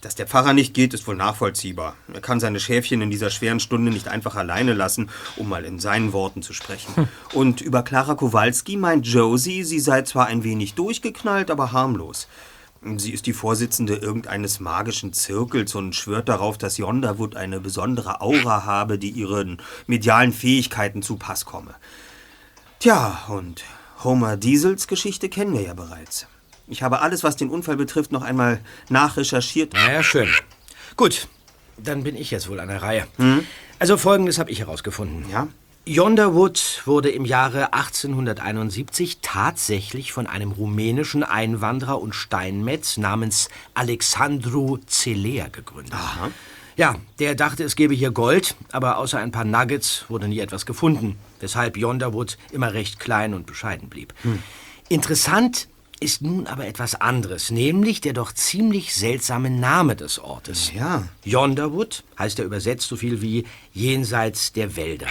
Dass der Pfarrer nicht geht, ist wohl nachvollziehbar. Er kann seine Schäfchen in dieser schweren Stunde nicht einfach alleine lassen, um mal in seinen Worten zu sprechen. Und über Clara Kowalski meint Josie, sie sei zwar ein wenig durchgeknallt, aber harmlos. Sie ist die Vorsitzende irgendeines magischen Zirkels und schwört darauf, dass Yonderwood eine besondere Aura habe, die ihren medialen Fähigkeiten zu Pass komme. Tja, und Homer Diesels Geschichte kennen wir ja bereits. Ich habe alles, was den Unfall betrifft, noch einmal nachrecherchiert. Na ja, schön. Gut, dann bin ich jetzt wohl an der Reihe. Also folgendes habe ich herausgefunden. Ja? Yonderwood wurde im Jahre 1871 tatsächlich von einem rumänischen Einwanderer und Steinmetz namens Alexandru Zelea gegründet. Ja, der dachte, es gäbe hier Gold, aber außer ein paar Nuggets wurde nie etwas gefunden, weshalb Yonderwood immer recht klein und bescheiden blieb. Interessant ist nun aber etwas anderes, nämlich der doch ziemlich seltsame Name des Ortes. Ja. Yonderwood heißt er übersetzt so viel wie jenseits der Wälder.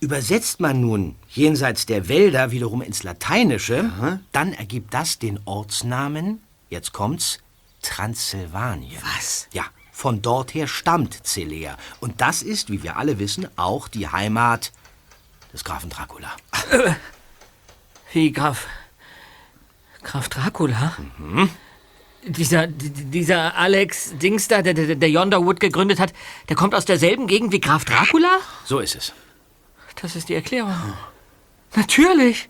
Übersetzt man nun jenseits der Wälder wiederum ins Lateinische, dann ergibt das den Ortsnamen, jetzt kommt's, Transsilvanien. Was? Ja, von dort her stammt Celea. Und das ist, wie wir alle wissen, auch die Heimat des Grafen Dracula. Wie Graf. Graf Dracula? Dieser, d- d- dieser Alex Dings da, der, der, der Yonderwood gegründet hat, der kommt aus derselben Gegend wie Graf Dracula? So ist es. Das ist die Erklärung. Natürlich.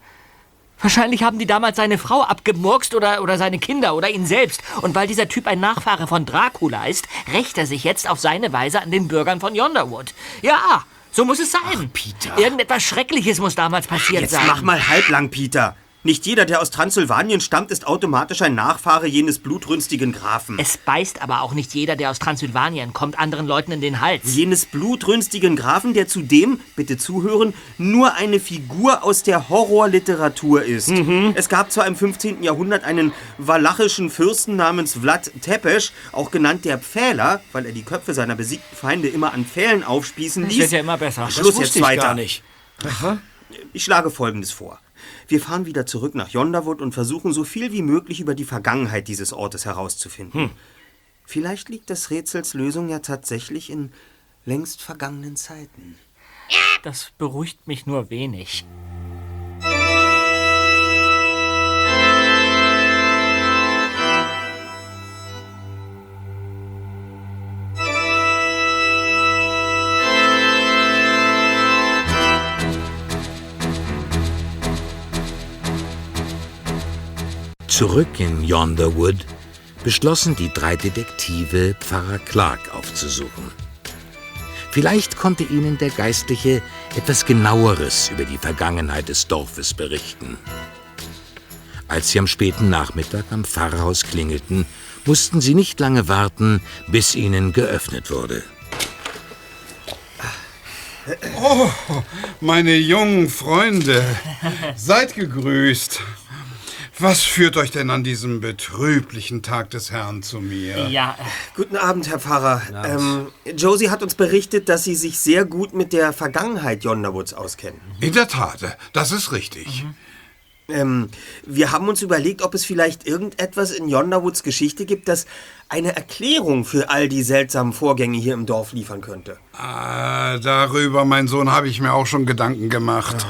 Wahrscheinlich haben die damals seine Frau abgemurkst oder, oder seine Kinder oder ihn selbst. Und weil dieser Typ ein Nachfahre von Dracula ist, rächt er sich jetzt auf seine Weise an den Bürgern von Yonderwood. Ja, so muss es sein. Peter. Irgendetwas Schreckliches muss damals passiert Jetzt sein. mach mal halblang, Peter. Nicht jeder, der aus Transsilvanien stammt, ist automatisch ein Nachfahre jenes blutrünstigen Grafen. Es beißt aber auch nicht jeder, der aus Transsilvanien kommt, anderen Leuten in den Hals. Jenes blutrünstigen Grafen, der zudem, bitte zuhören, nur eine Figur aus der Horrorliteratur ist. Es gab zwar im 15. Jahrhundert einen walachischen Fürsten namens Vlad Tepes, auch genannt der Pfähler, weil er die Köpfe seiner besiegten Feinde immer an Pfählen aufspießen Das ließ. wird ja immer besser. Schluss wusste jetzt ich weiter. gar nicht. Ich schlage Folgendes vor. Wir fahren wieder zurück nach Yonderwood und versuchen so viel wie möglich über die Vergangenheit dieses Ortes herauszufinden. Vielleicht liegt des Rätsels Lösung ja tatsächlich in längst vergangenen Zeiten. Das beruhigt mich nur wenig. Zurück in Yonderwood beschlossen die drei Detektive, Pfarrer Clark aufzusuchen. Vielleicht konnte ihnen der Geistliche etwas genaueres über die Vergangenheit des Dorfes berichten. Als sie am späten Nachmittag am Pfarrhaus klingelten, mussten sie nicht lange warten, bis ihnen geöffnet wurde. Oh, meine jungen Freunde, seid gegrüßt. Was führt euch denn an diesem betrüblichen Tag des Herrn zu mir? Ja, Guten Abend, Herr Pfarrer. Ähm, Josie hat uns berichtet, dass Sie sich sehr gut mit der Vergangenheit Yonderwoods auskennen. In der Tat, das ist richtig. Ähm, wir haben uns überlegt, ob es vielleicht irgendetwas in Yonderwoods Geschichte gibt, das eine Erklärung für all die seltsamen Vorgänge hier im Dorf liefern könnte. Ah, darüber, mein Sohn, habe ich mir auch schon Gedanken gemacht.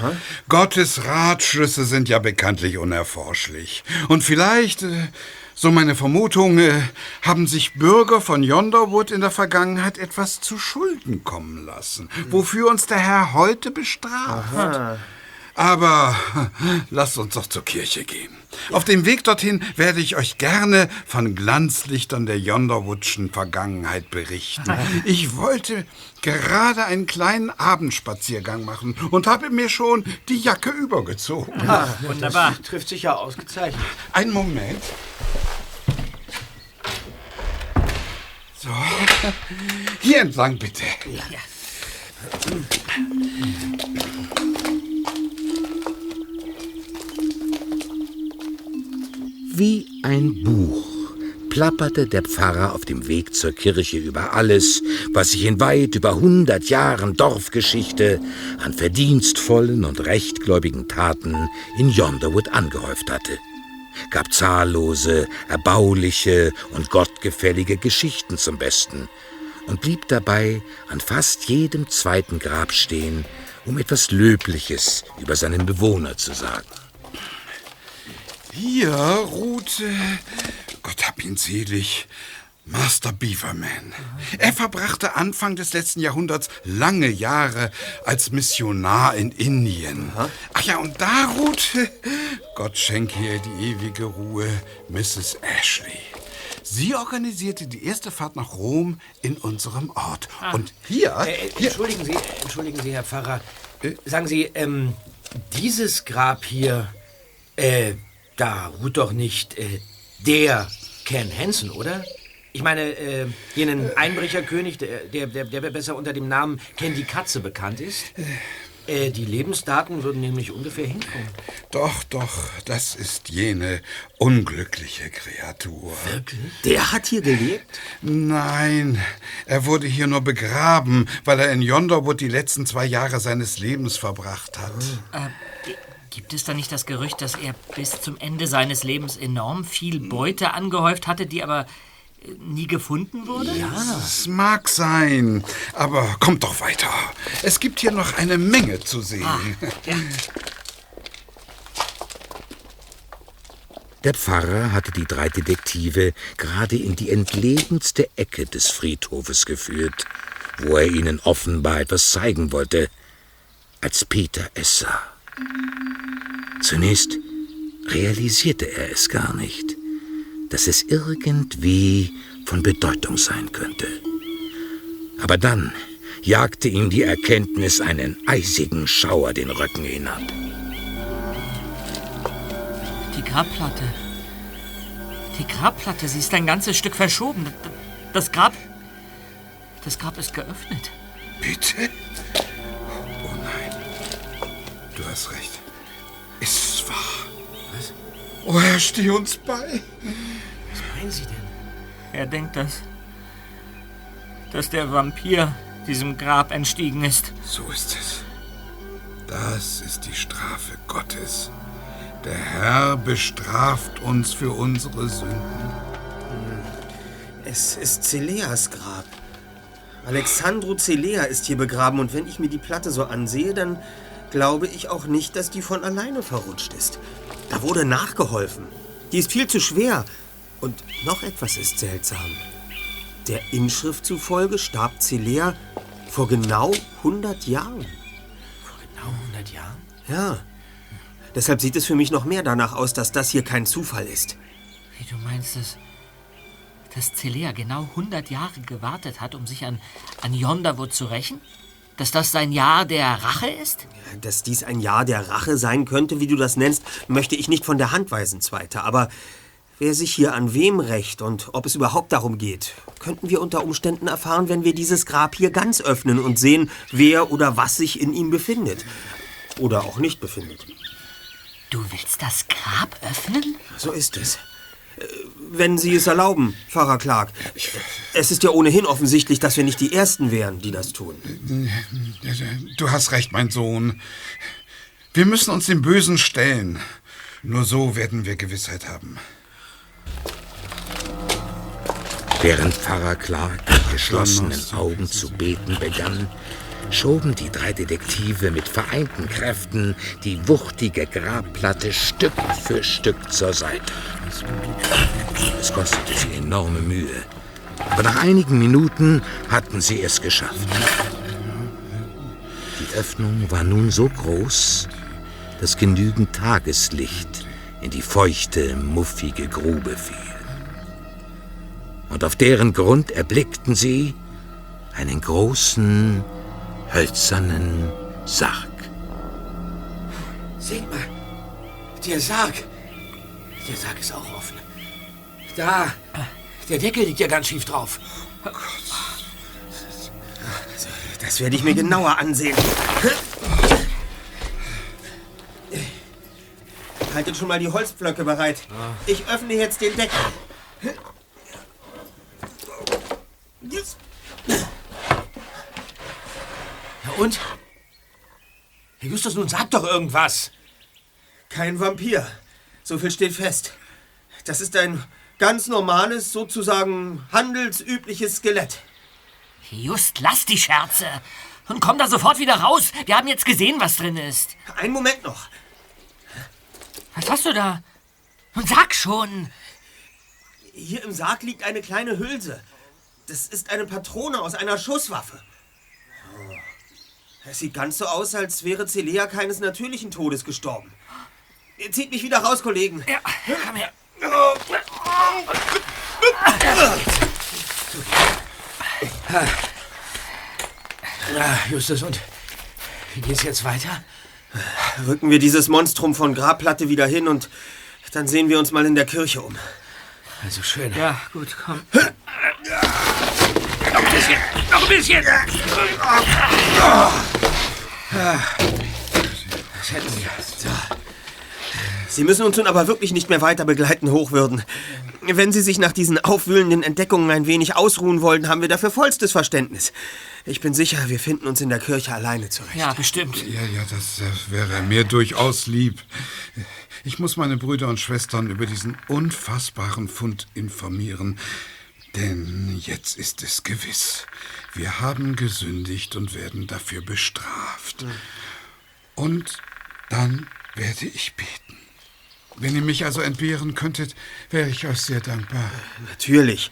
Gottes Ratschlüsse sind ja bekanntlich unerforschlich. Und vielleicht, äh, so meine Vermutung, äh, haben sich Bürger von Yonderwood in der Vergangenheit etwas zu Schulden kommen lassen, wofür uns der Herr heute bestraft. Aber lasst uns doch zur Kirche gehen. Auf dem Weg dorthin werde ich euch gerne von Glanzlichtern der Yonderwoodschen Vergangenheit berichten. Ich wollte gerade einen kleinen Abendspaziergang machen und habe mir schon die Jacke übergezogen. wunderbar. Trifft sich ja ausgezeichnet. Einen Moment. So. Hier entlang bitte. Wie ein Buch plapperte der Pfarrer auf dem Weg zur Kirche über alles, was sich in weit über hundert Jahren Dorfgeschichte an verdienstvollen und rechtgläubigen Taten in Yonderwood angehäuft hatte, gab zahllose, erbauliche und gottgefällige Geschichten zum Besten und blieb dabei an fast jedem zweiten Grab stehen, um etwas Löbliches über seinen Bewohner zu sagen. Hier ruhte, Gott hab ihn selig, Master Beaverman. Er verbrachte Anfang des letzten Jahrhunderts lange Jahre als Missionar in Indien. Ach ja, und da ruhte, Gott schenke ihr die ewige Ruhe, Mrs. Ashley. Sie organisierte die erste Fahrt nach Rom in unserem Ort. Und hier, Äh, hier entschuldigen Sie, entschuldigen Sie, Herr Pfarrer. Sagen Sie, ähm, dieses Grab hier, äh, da ruht doch nicht äh, der Ken Hansen, oder? Ich meine, äh, jenen Einbrecherkönig, der, der, der, der besser unter dem Namen Ken die Katze bekannt ist. Äh, die Lebensdaten würden nämlich ungefähr hinkommen. Doch, doch, das ist jene unglückliche Kreatur. Wirklich? Der hat hier gelebt? Nein, er wurde hier nur begraben, weil er in Yonderwood die letzten zwei Jahre seines Lebens verbracht hat. Äh, gibt es da nicht das Gerücht, dass er bis zum Ende seines Lebens enorm viel Beute angehäuft hatte, die aber äh, nie gefunden wurde? Ja. Es mag sein, aber kommt doch weiter. Es gibt hier noch eine Menge zu sehen. Ah, ja. Der Pfarrer hatte die drei Detektive gerade in die entlegenste Ecke des Friedhofes geführt, wo er ihnen offenbar etwas zeigen wollte, als Peter es sah. Zunächst realisierte er es gar nicht, dass es irgendwie von Bedeutung sein könnte. Aber dann jagte ihm die Erkenntnis einen eisigen Schauer den Rücken hinab. Die Grabplatte. Die Grabplatte, sie ist ein ganzes Stück verschoben. Das Grab. Das Grab ist geöffnet. Bitte? Du hast recht. Ist wahr. Was? Oh Herr, steh uns bei. Was meinen Sie denn? Er denkt, dass. dass der Vampir diesem Grab entstiegen ist. So ist es. Das ist die Strafe Gottes. Der Herr bestraft uns für unsere Sünden. Es ist Celeas Grab. Alexandro Celea ist hier begraben und wenn ich mir die Platte so ansehe, dann glaube ich auch nicht, dass die von alleine verrutscht ist. Da wurde nachgeholfen. Die ist viel zu schwer. Und noch etwas ist seltsam. Der Inschrift zufolge starb Celea vor genau 100 Jahren. Vor genau 100 Jahren? Ja. Deshalb sieht es für mich noch mehr danach aus, dass das hier kein Zufall ist. Wie du meinst es? Dass Celea genau 100 Jahre gewartet hat, um sich an, an Yonderwood zu rächen? Dass das sein Jahr der Rache ist? Dass dies ein Jahr der Rache sein könnte, wie du das nennst, möchte ich nicht von der Hand weisen, Zweiter. Aber wer sich hier an wem rächt und ob es überhaupt darum geht, könnten wir unter Umständen erfahren, wenn wir dieses Grab hier ganz öffnen und sehen, wer oder was sich in ihm befindet. Oder auch nicht befindet. Du willst das Grab öffnen? So ist es. Wenn Sie es erlauben, Pfarrer Clark. Es ist ja ohnehin offensichtlich, dass wir nicht die Ersten wären, die das tun. Du hast recht, mein Sohn. Wir müssen uns dem Bösen stellen. Nur so werden wir Gewissheit haben. Während Pfarrer Clark mit geschlossenen Augen zu beten begann, schoben die drei Detektive mit vereinten Kräften die wuchtige Grabplatte Stück für Stück zur Seite. Es kostete sie enorme Mühe, aber nach einigen Minuten hatten sie es geschafft. Die Öffnung war nun so groß, dass genügend Tageslicht in die feuchte, muffige Grube fiel. Und auf deren Grund erblickten sie einen großen, hölzernen Sarg. Seht mal, der Sarg. Der Sarg ist auch offen. Da, der Deckel liegt ja ganz schief drauf. Das werde ich mir genauer ansehen. Haltet schon mal die Holzpflöcke bereit. Ich öffne jetzt den Deckel. Ja und? Herr Justus, nun sag doch irgendwas. Kein Vampir. So viel steht fest. Das ist ein ganz normales, sozusagen handelsübliches Skelett. Just, lass die Scherze. Und komm da sofort wieder raus. Wir haben jetzt gesehen, was drin ist. Einen Moment noch. Was hast du da? Und sag schon. Hier im Sarg liegt eine kleine Hülse. Das ist eine Patrone aus einer Schusswaffe. Oh. Es sieht ganz so aus, als wäre Celea keines natürlichen Todes gestorben. Ihr zieht mich wieder raus, Kollegen. Ja, komm her. Ja, Justus, und wie geht's jetzt weiter? Rücken wir dieses Monstrum von Grabplatte wieder hin und dann sehen wir uns mal in der Kirche um. Also schön. Ja, gut, komm. Noch ein bisschen, noch ein bisschen. Das hätten wir. So. Sie müssen uns nun aber wirklich nicht mehr weiter begleiten, Hochwürden. Wenn Sie sich nach diesen aufwühlenden Entdeckungen ein wenig ausruhen wollen, haben wir dafür vollstes Verständnis. Ich bin sicher, wir finden uns in der Kirche alleine zurecht. Ja, bestimmt. Ja, ja, das äh, wäre mir durchaus lieb. Ich muss meine Brüder und Schwestern über diesen unfassbaren Fund informieren. Denn jetzt ist es gewiss. Wir haben gesündigt und werden dafür bestraft. Und dann werde ich beten. Wenn ihr mich also entbehren könntet, wäre ich euch sehr dankbar. Natürlich.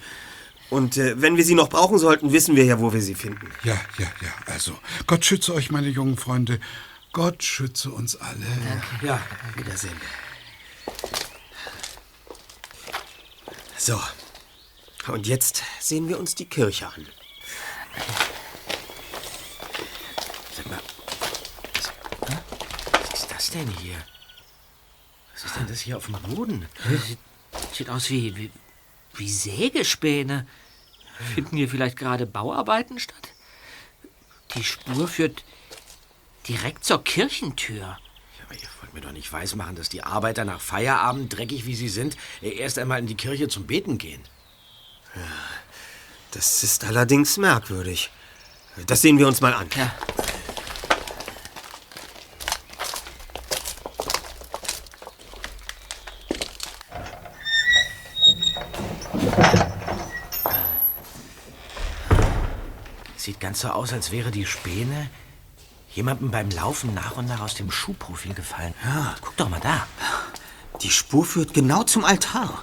Und äh, wenn wir sie noch brauchen sollten, wissen wir ja, wo wir sie finden. Ja, ja, ja. Also, Gott schütze euch, meine jungen Freunde. Gott schütze uns alle. Ja, Wiedersehen. So. Und jetzt sehen wir uns die Kirche an. Sag mal, was, ist das denn hier? Was ist denn das hier auf dem Boden? Sieht, sieht aus wie, wie, wie Sägespäne. Finden hier vielleicht gerade Bauarbeiten statt? Die Spur führt direkt zur Kirchentür. Ja, aber ihr wollt mir doch nicht weismachen, dass die Arbeiter nach Feierabend, dreckig wie sie sind, erst einmal in die Kirche zum Beten gehen. Das ist allerdings merkwürdig. Das sehen wir uns mal an. Ja. Sieht ganz so aus, als wäre die Späne jemandem beim Laufen nach und nach aus dem Schuhprofil gefallen. Ja. Guck doch mal da. Die Spur führt genau zum Altar.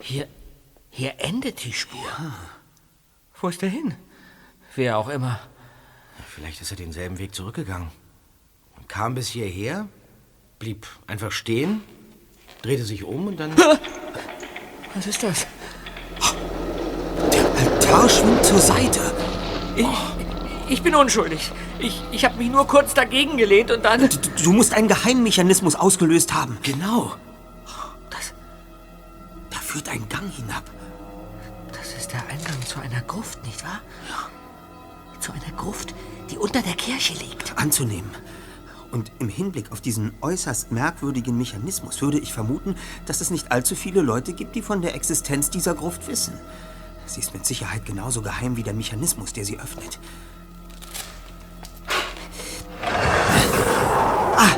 Hier, hier endet die Spur. Wo ist er hin? Wer auch immer. Vielleicht ist er denselben Weg zurückgegangen. Und kam bis hierher, blieb einfach stehen, drehte sich um und dann. Was ist das? Altar schwimmt zur Seite. Ich, ich bin unschuldig. Ich, ich habe mich nur kurz dagegen gelehnt und dann. Du, du musst einen Geheimmechanismus ausgelöst haben. Genau. Führt ein Gang hinab. Das ist der Eingang zu einer Gruft, nicht wahr? Ja. Zu einer Gruft, die unter der Kirche liegt. Anzunehmen. Und im Hinblick auf diesen äußerst merkwürdigen Mechanismus würde ich vermuten, dass es nicht allzu viele Leute gibt, die von der Existenz dieser Gruft wissen. Sie ist mit Sicherheit genauso geheim wie der Mechanismus, der sie öffnet. Ah,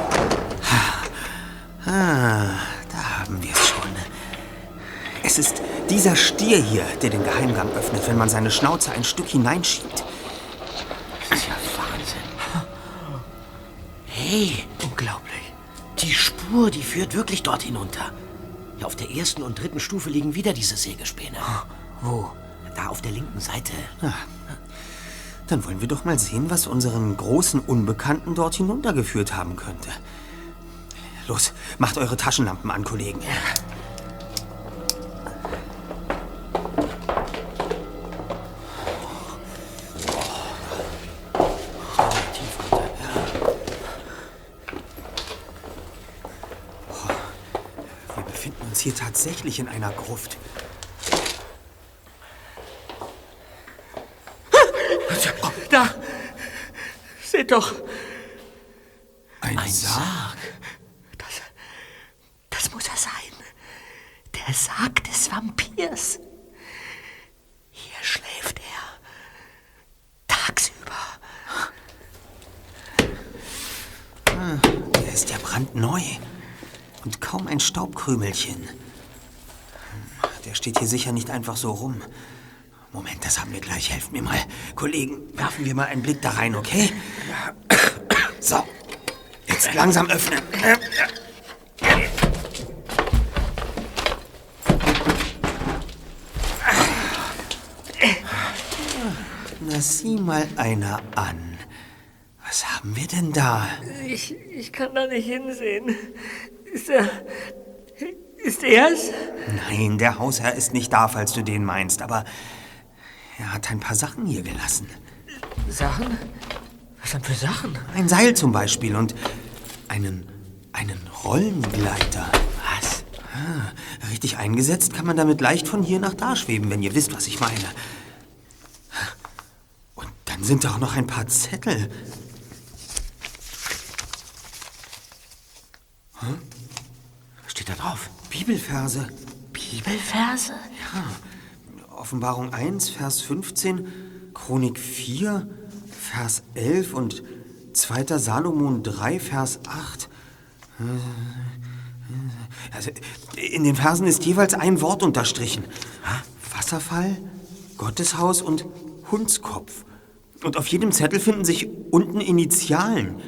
ah da haben wir es schon. Es ist dieser Stier hier, der den Geheimgang öffnet, wenn man seine Schnauze ein Stück hineinschiebt. Das ist ja Wahnsinn. Hey, Unglaublich. die Spur, die führt wirklich dort hinunter. Ja, auf der ersten und dritten Stufe liegen wieder diese Sägespäne. Wo? Da auf der linken Seite. Dann wollen wir doch mal sehen, was unseren großen Unbekannten dort hinuntergeführt haben könnte. Los, macht eure Taschenlampen an, Kollegen. Tief tatsächlich in einer Gruft. Da! Seht doch! Ein, Sarg. Das, das muss er sein. Der Sarg des Vampirs. Hier schläft er. Tagsüber. Der ist ja brandneu. Und kaum ein Staubkrümelchen. Steht hier sicher nicht einfach so rum. Moment, das haben wir gleich. Helft mir mal. Kollegen, werfen wir mal einen Blick da rein, okay? So. Jetzt langsam öffnen. Na, sieh mal einer an. Was haben wir denn da? Ich, ich kann da nicht hinsehen. Ist er. Ist er es? Nein, der Hausherr ist nicht da, falls du den meinst, aber er hat ein paar Sachen hier gelassen. Sachen? Was denn für Sachen? Ein Seil zum Beispiel und einen, einen Rollengleiter. Was? Ah, richtig eingesetzt kann man damit leicht von hier nach da schweben, wenn ihr wisst, was ich meine. Und Dann sind da auch noch ein paar Zettel. Hm? Was steht da drauf? Bibelverse. Bibelverse? Ja. Offenbarung 1, Vers 15, Chronik 4, Vers 11 und 2. Salomon 3, Vers 8. Also, in den Versen ist jeweils ein Wort unterstrichen. Wasserfall, Gotteshaus und Hundskopf. Und auf jedem Zettel finden sich unten Initialen.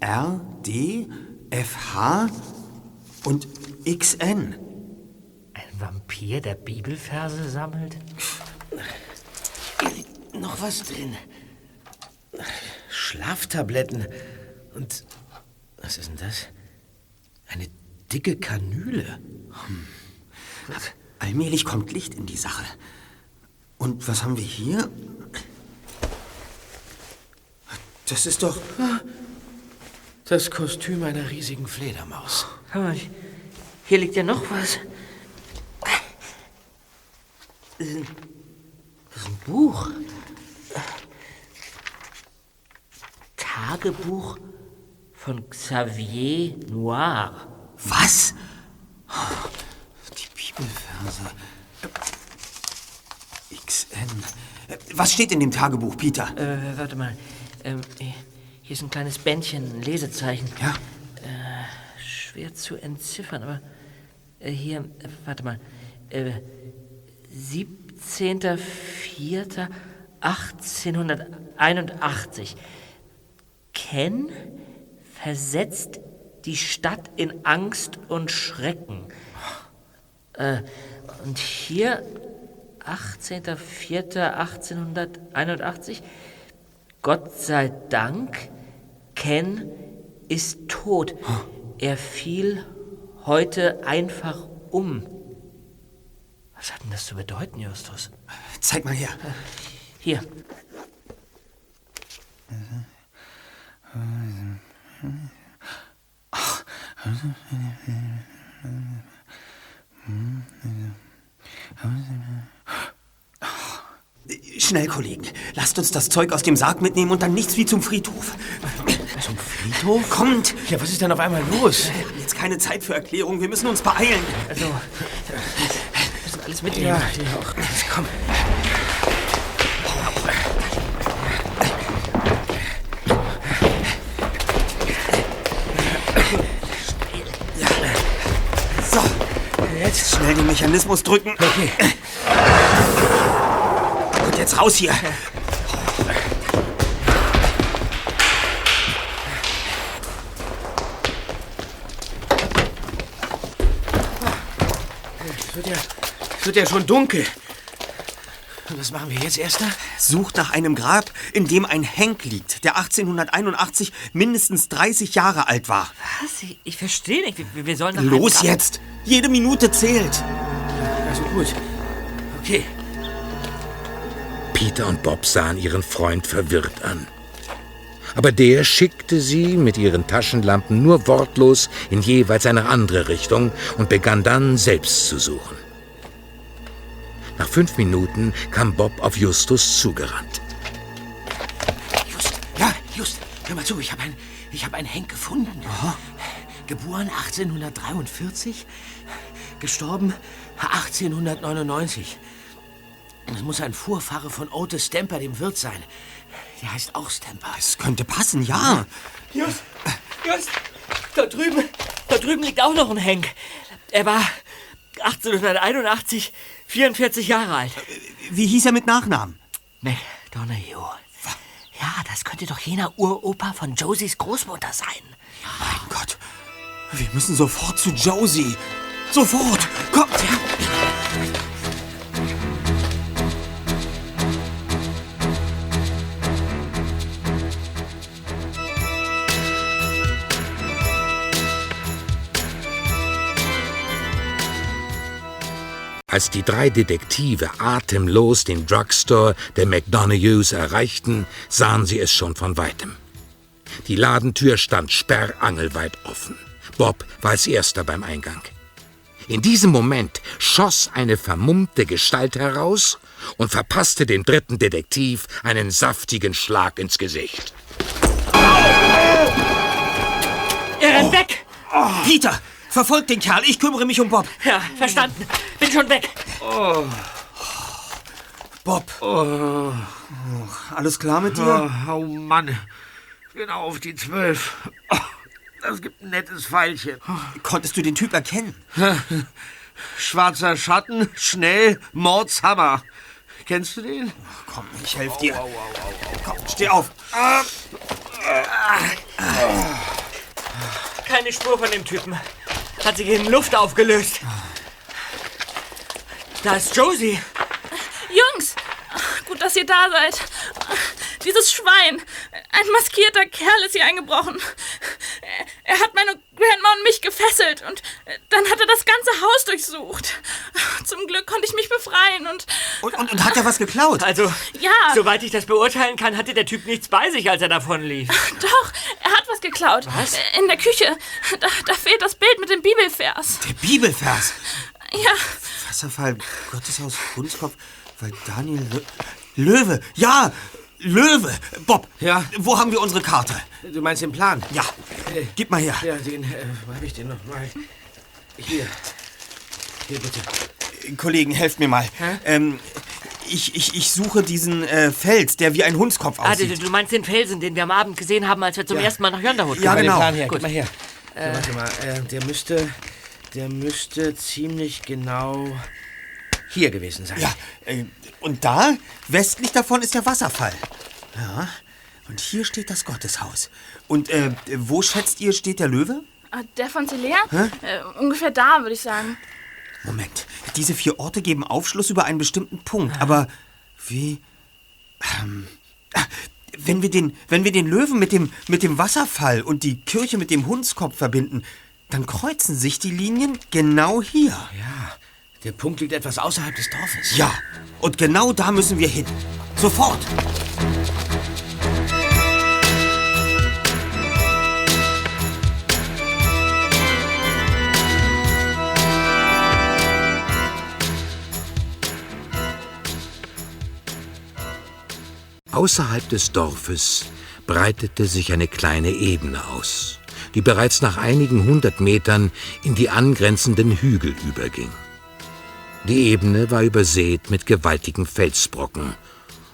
R, D, F, H und XN. Ein Vampir, der Bibelverse sammelt? Hier liegt noch was drin. Schlaftabletten. Und was ist denn das? Eine dicke Kanüle. Hm. Allmählich kommt Licht in die Sache. Und was haben wir hier? Das ist doch. Das Kostüm einer riesigen Fledermaus. Hör mal, hier liegt ja noch was. Das ist ein, das ist ein Buch. Tagebuch von Xavier Noir. Was? Die Bibelverse. XN. Was steht in dem Tagebuch, Peter? Äh, warte mal. Ähm, hier ist ein kleines Bändchen, ein Lesezeichen. Ja. Äh, schwer zu entziffern, aber hier, äh, warte mal. Äh, 17.04.1881. Ken versetzt die Stadt in Angst und Schrecken. Äh, und hier 18.04.1881. Gott sei Dank, Ken ist tot. Er fiel heute einfach um. Was hat denn das zu bedeuten, Justus? Zeig mal her. Hier. Schnell, Kollegen. Lasst uns das Zeug aus dem Sarg mitnehmen und dann nichts wie zum Friedhof. Friedhof? Kommt! Ja, was ist denn auf einmal los? Wir haben jetzt keine Zeit für Erklärungen. Wir müssen uns beeilen. Also, wir müssen alles mitnehmen. Ja, die auch. Komm. So, jetzt schnell den Mechanismus drücken. Okay. Und jetzt raus hier. Wird ja schon dunkel. Und was machen wir jetzt, Erster? Sucht nach einem Grab, in dem ein Henk liegt, der 1881 mindestens 30 Jahre alt war. Was? Ich, ich verstehe nicht. Wir, wir sollen nach Los einem Grab- jetzt! Jede Minute zählt. Also gut. Okay. Peter und Bob sahen ihren Freund verwirrt an. Aber der schickte sie mit ihren Taschenlampen nur wortlos in jeweils eine andere Richtung und begann dann selbst zu suchen. Nach fünf Minuten kam Bob auf Justus zugerannt. Just, ja, Just, hör mal zu, ich habe ein, ich hab einen Henk gefunden. Geboren 1843, gestorben 1899. Das muss ein Vorfahre von Otis Stamper, dem Wirt, sein. Der heißt auch Stamper. Es könnte passen, ja. Just, Just, da drüben, da drüben liegt auch noch ein Henk. Er war 1881 44 Jahre alt. Wie hieß er mit Nachnamen? McDonough. Ja, das könnte doch jener Uropa von Josies Großmutter sein. Mein Gott. Wir müssen sofort zu Josie. Sofort! Kommt! Als die drei Detektive atemlos den Drugstore der McDonoghues erreichten, sahen sie es schon von weitem. Die Ladentür stand sperrangelweit offen. Bob war als erster beim Eingang. In diesem Moment schoss eine vermummte Gestalt heraus und verpasste dem dritten Detektiv einen saftigen Schlag ins Gesicht. Er rennt weg! Peter, verfolg den Kerl. Ich kümmere mich um Bob. Ja, verstanden. Bin schon weg. Bob. Alles klar mit dir? Oh, oh Mann. Genau auf die zwölf. Oh, das gibt ein nettes Pfeilchen. Konntest du den Typ erkennen? Schwarzer Schatten, schnell, Mordshammer. Kennst du den? Komm, ich helfe dir. Komm, steh auf. Keine Spur von dem Typen. Hat sich in Luft aufgelöst. Da ist Josie. Jungs, gut, dass ihr da seid. Dieses Schwein, ein maskierter Kerl ist hier eingebrochen. Er hat meine Grandma und mich gefesselt und dann hat er das ganze Haus durchsucht. Zum Glück konnte ich mich befreien und... Und, und, und hat er was geklaut? Also, Ja, soweit ich das beurteilen kann, hatte der Typ nichts bei sich, als er davon lief. doch, er hat was geklaut. Was? In der Küche. Da, da fehlt das Bild mit dem Bibelvers. Der Bibelvers. Ja, Wasserfall, Gotteshaus, Hundskopf, weil Daniel... Lö Löwe, ja, Löwe. Bob, Ja? wo haben wir unsere Karte? Du meinst den Plan? Ja, gib mal her. Ja, den, äh, wo hab ich den noch mal? Hier. Hier, bitte. Kollegen, helft mir mal. Ähm, ich, ich, ich suche diesen äh, Fels, der wie ein Hundskopf Ah, du, aussieht. du meinst den Felsen, den wir am Abend gesehen haben, als wir zum ersten Mal nach Yonderwood Ja, kamen. genau. Den Plan her, Gut. gib mal her. So, warte mal, äh, der müsste, der müsste ziemlich genau hier gewesen sein. Ja, äh, und da, westlich davon, ist der Wasserfall. Ja, und hier steht das Gotteshaus. Und äh, wo schätzt ihr, steht der Löwe? Ah, der von Celea? Äh, ungefähr da, würde ich sagen. Moment, diese vier Orte geben Aufschluss über einen bestimmten Punkt, aber wie... Ähm, ah, wenn wir, den, wenn wir den Löwen mit dem, mit dem Wasserfall und die Kirche mit dem Hundskopf verbinden, dann kreuzen sich die Linien genau hier. Ja, der Punkt liegt etwas außerhalb des Dorfes. Ja, und genau da müssen wir hin. Sofort. Außerhalb des Dorfes breitete sich eine kleine Ebene aus, die bereits nach einigen hundert Metern in die angrenzenden Hügel überging. Die Ebene war übersät mit gewaltigen Felsbrocken,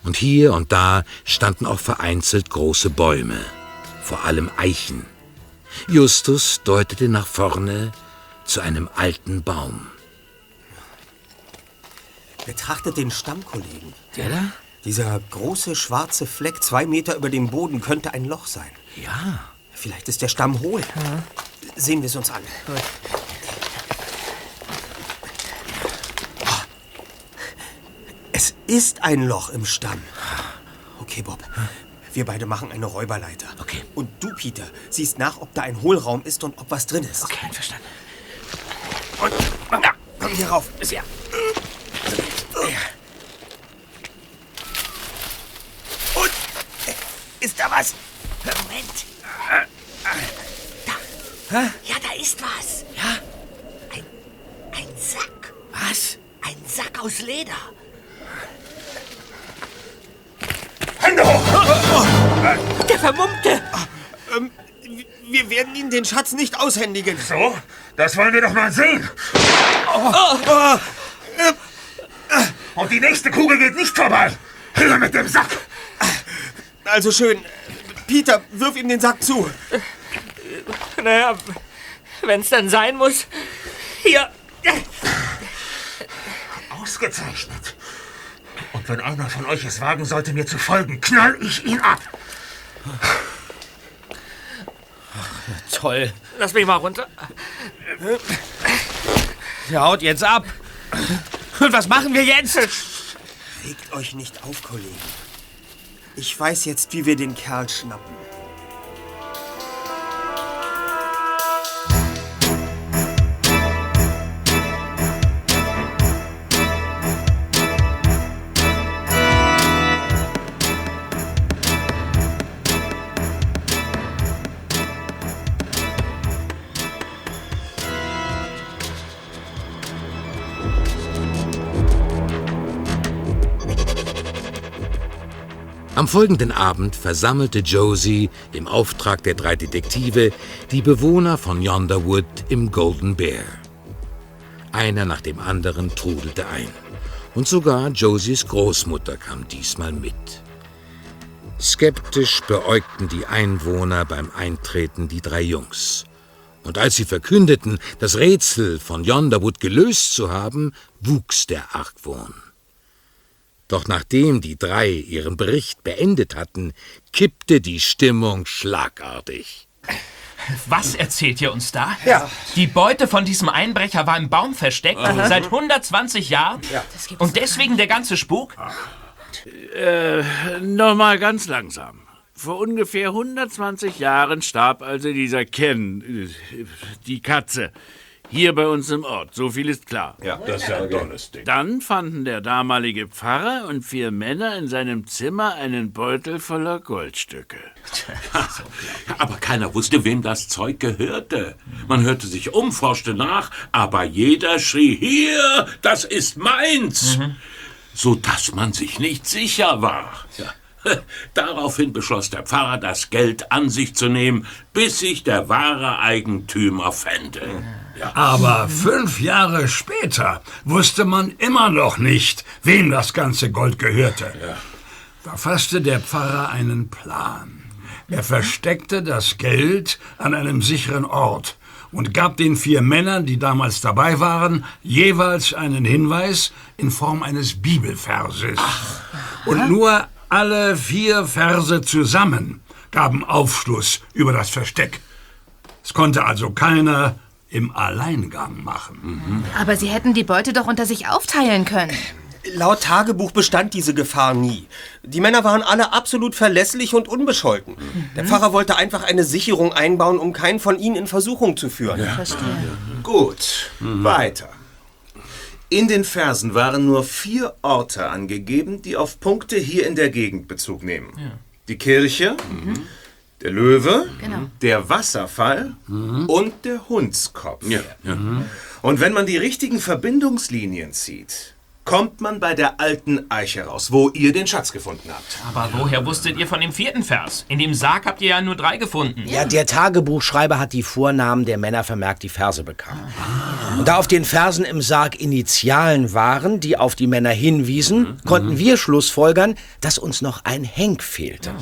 und hier und da standen auch vereinzelt große Bäume, vor allem Eichen. Justus deutete nach vorne zu einem alten Baum. Betrachtet den Stammkollegen. Der da? Dieser große schwarze Fleck zwei Meter über dem Boden könnte ein Loch sein. Ja. Vielleicht ist der Stamm hohl. Sehen wir es uns an. Ah. Es ist ein Loch im Stamm. Okay, Bob. Wir beide machen eine Räuberleiter. Okay. Und du, Peter, siehst nach, ob da ein Hohlraum ist und ob was drin ist. Okay, einverstanden. Und, ja, komm hier rauf. Ist ja. Und, äh, ist da was? Moment. Da. Ja, da ist was. Ja? Ein, ein Sack. Was? Ein Sack aus Leder. Der Vermummte. Ähm, wir werden Ihnen den Schatz nicht aushändigen. So, das wollen wir doch mal sehen. Und die nächste Kugel geht nicht vorbei. Her mit dem Sack. Also schön. Peter, wirf ihm den Sack zu. Naja, wenn es dann sein muss. Hier. Ausgezeichnet. Und wenn einer von euch es wagen sollte, mir zu folgen, knall ich ihn ab. Toll. Lass mich mal runter. Der haut jetzt ab. Und was machen wir jetzt? Regt euch nicht auf, Kollegen. Ich weiß jetzt, wie wir den Kerl schnappen. Am folgenden Abend versammelte Josie im Auftrag der drei Detektive die Bewohner von Yonderwood im Golden Bear. Einer nach dem anderen trudelte ein. Und sogar Josies Großmutter kam diesmal mit. Skeptisch beäugten die Einwohner beim Eintreten die drei Jungs. Und als sie verkündeten, das Rätsel von Yonderwood gelöst zu haben, wuchs der Argwohn. Doch nachdem die drei ihren Bericht beendet hatten, kippte die Stimmung schlagartig. Was erzählt ihr uns da? Ja. Die Beute von diesem Einbrecher war im Baum versteckt Aha. seit 120 Jahren. Ja. Und deswegen der ganze Spuk? Äh, nochmal ganz langsam. Vor ungefähr 120 Jahren starb also dieser Ken, äh, die Katze, hier bei uns im Ort. So viel ist klar. Ja, das ist ja ein tolles Ding. Dann fanden der damalige Pfarrer und vier Männer in seinem Zimmer einen Beutel voller Goldstücke. Aber keiner wusste, wem das Zeug gehörte. Man hörte sich um, forschte nach, aber jeder schrie, hier, das ist meins. So dass man sich nicht sicher war. Ja. Daraufhin beschloss der Pfarrer, das Geld an sich zu nehmen, bis sich der wahre Eigentümer fände. Ja. Aber fünf Jahre später wusste man immer noch nicht, wem das ganze Gold gehörte. Da fasste der Pfarrer einen Plan. Er versteckte das Geld an einem sicheren Ort und gab den vier Männern, die damals dabei waren, jeweils einen Hinweis in Form eines Bibelverses. Und nur alle vier Verse zusammen gaben Aufschluss über das Versteck. Es konnte also keiner im Alleingang machen. Aber sie hätten die Beute doch unter sich aufteilen können. Laut Tagebuch bestand diese Gefahr nie. Die Männer waren alle absolut verlässlich und unbescholten. Der Pfarrer wollte einfach eine Sicherung einbauen, um keinen von ihnen in Versuchung zu führen. Gut, weiter. In den Versen waren nur vier Orte angegeben, die auf Punkte hier in der Gegend Bezug nehmen. Die Kirche, der Löwe, Genau. der Wasserfall und der Hundskopf. Und wenn man die richtigen Verbindungslinien zieht, kommt man bei der alten Eiche raus, wo ihr den Schatz gefunden habt. Aber woher wusstet ihr von dem vierten Vers? In dem Sarg habt ihr ja nur drei gefunden. Ja, der Tagebuchschreiber hat die Vornamen der Männer vermerkt, die Verse bekamen. Und da auf den Versen im Sarg Initialen waren, die auf die Männer hinwiesen, konnten wir schlussfolgern, dass uns noch ein Henk fehlte.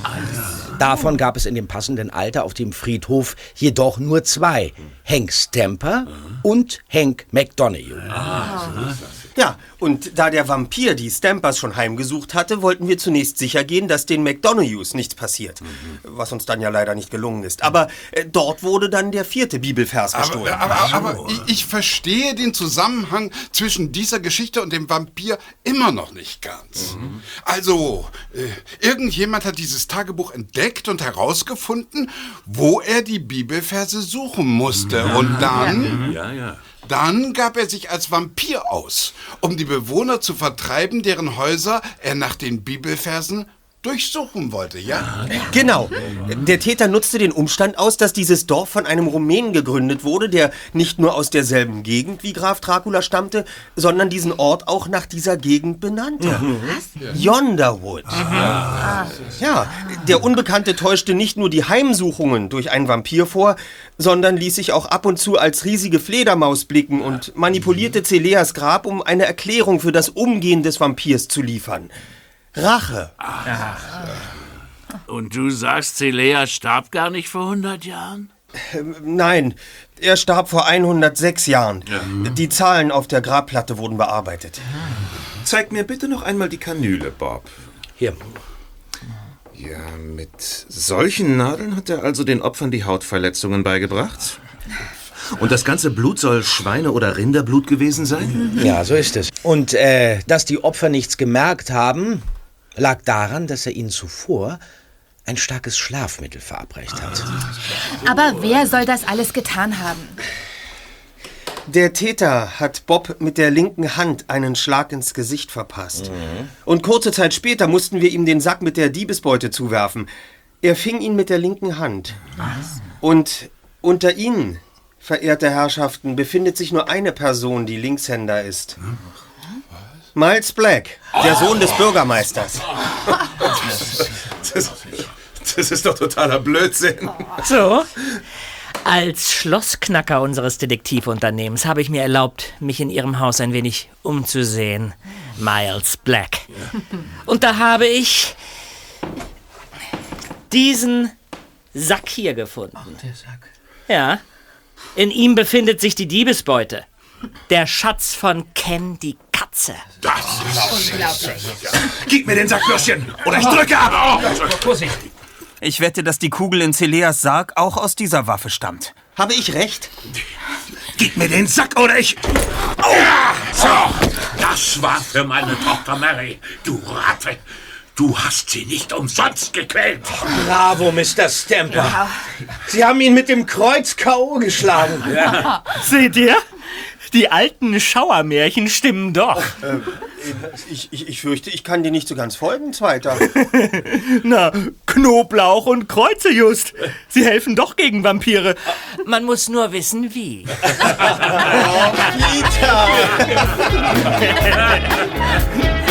Davon gab es in dem passenden Alter auf dem Friedhof jedoch nur zwei. Hank Stamper und Hank McDonough. Ja, und da der Vampir die Stampers schon heimgesucht hatte, wollten wir zunächst sicher gehen, dass den McDonoghues nichts passiert. Was uns dann ja leider nicht gelungen ist. Aber äh, dort wurde dann der vierte Bibelvers gestohlen. Aber, aber, aber ich, ich verstehe den Zusammenhang zwischen dieser Geschichte und dem Vampir immer noch nicht ganz. Also, äh, irgendjemand hat dieses Tagebuch entdeckt und herausgefunden, wo er die Bibelverse suchen musste. Und dann... Ja, ja. Dann gab er sich als Vampir aus, um die Bewohner zu vertreiben, deren Häuser er nach den Bibelversen durchsuchen wollte, ja? Genau. Der Täter nutzte den Umstand aus, dass dieses Dorf von einem Rumänen gegründet wurde, der nicht nur aus derselben Gegend wie Graf Dracula stammte, sondern diesen Ort auch nach dieser Gegend benannte. Yonderwood. Ja, der Unbekannte täuschte nicht nur die Heimsuchungen durch einen Vampir vor, sondern ließ sich auch ab und zu als riesige Fledermaus blicken und manipulierte Celeas Grab, um eine Erklärung für das Umgehen des Vampirs zu liefern. Rache. Und du sagst, Celea starb gar nicht vor 100 Jahren? Ähm, Nein, er starb vor 106 Jahren. Die Zahlen auf der Grabplatte wurden bearbeitet. Zeig mir bitte noch einmal die Kanüle, Bob. Hier. Ja, mit solchen Nadeln hat er also den Opfern die Hautverletzungen beigebracht? Und das ganze Blut soll Schweine- oder Rinderblut gewesen sein? Ja, so ist es. Und äh, dass die Opfer nichts gemerkt haben, lag daran, dass er ihnen zuvor ein starkes Schlafmittel verabreicht hat. Aber wer soll das alles getan haben? Der Täter hat Bob mit der linken Hand einen Schlag ins Gesicht verpasst. Und kurze Zeit später mussten wir ihm den Sack mit der Diebesbeute zuwerfen. Er fing ihn mit der linken Hand. Und unter ihnen, verehrte Herrschaften, befindet sich nur eine Person, die Linkshänder ist. Miles Black, der Sohn des Bürgermeisters. Das, das ist doch totaler Blödsinn. So. Als Schlossknacker unseres Detektivunternehmens habe ich mir erlaubt, mich in Ihrem Haus ein wenig umzusehen. Miles Black. Und da habe ich diesen Sack hier gefunden. Der Sack. Ja. In ihm befindet sich die Diebesbeute. Der Schatz von Ken die Katze. Das Unglaublich. Gib mir den Sack, Würstchen, oder ich drücke ab! Vorsicht. Ich wette, dass die Kugel in Celeas Sarg auch aus dieser Waffe stammt. Habe ich recht? Gib mir den Sack, oder ich... So, das war für meine Tochter Mary. Du Ratte. Du hast sie nicht umsonst gequält. Bravo, Mr. Stamper. Sie haben ihn mit dem Kreuz K.O. geschlagen. Seht ihr? Die alten Schauermärchen stimmen doch. Ich, ich, ich fürchte, ich kann dir nicht so ganz folgen, Zweiter. Na, Knoblauch und Kreuze just. Sie helfen doch gegen Vampire. Man muss nur wissen, wie. Peter!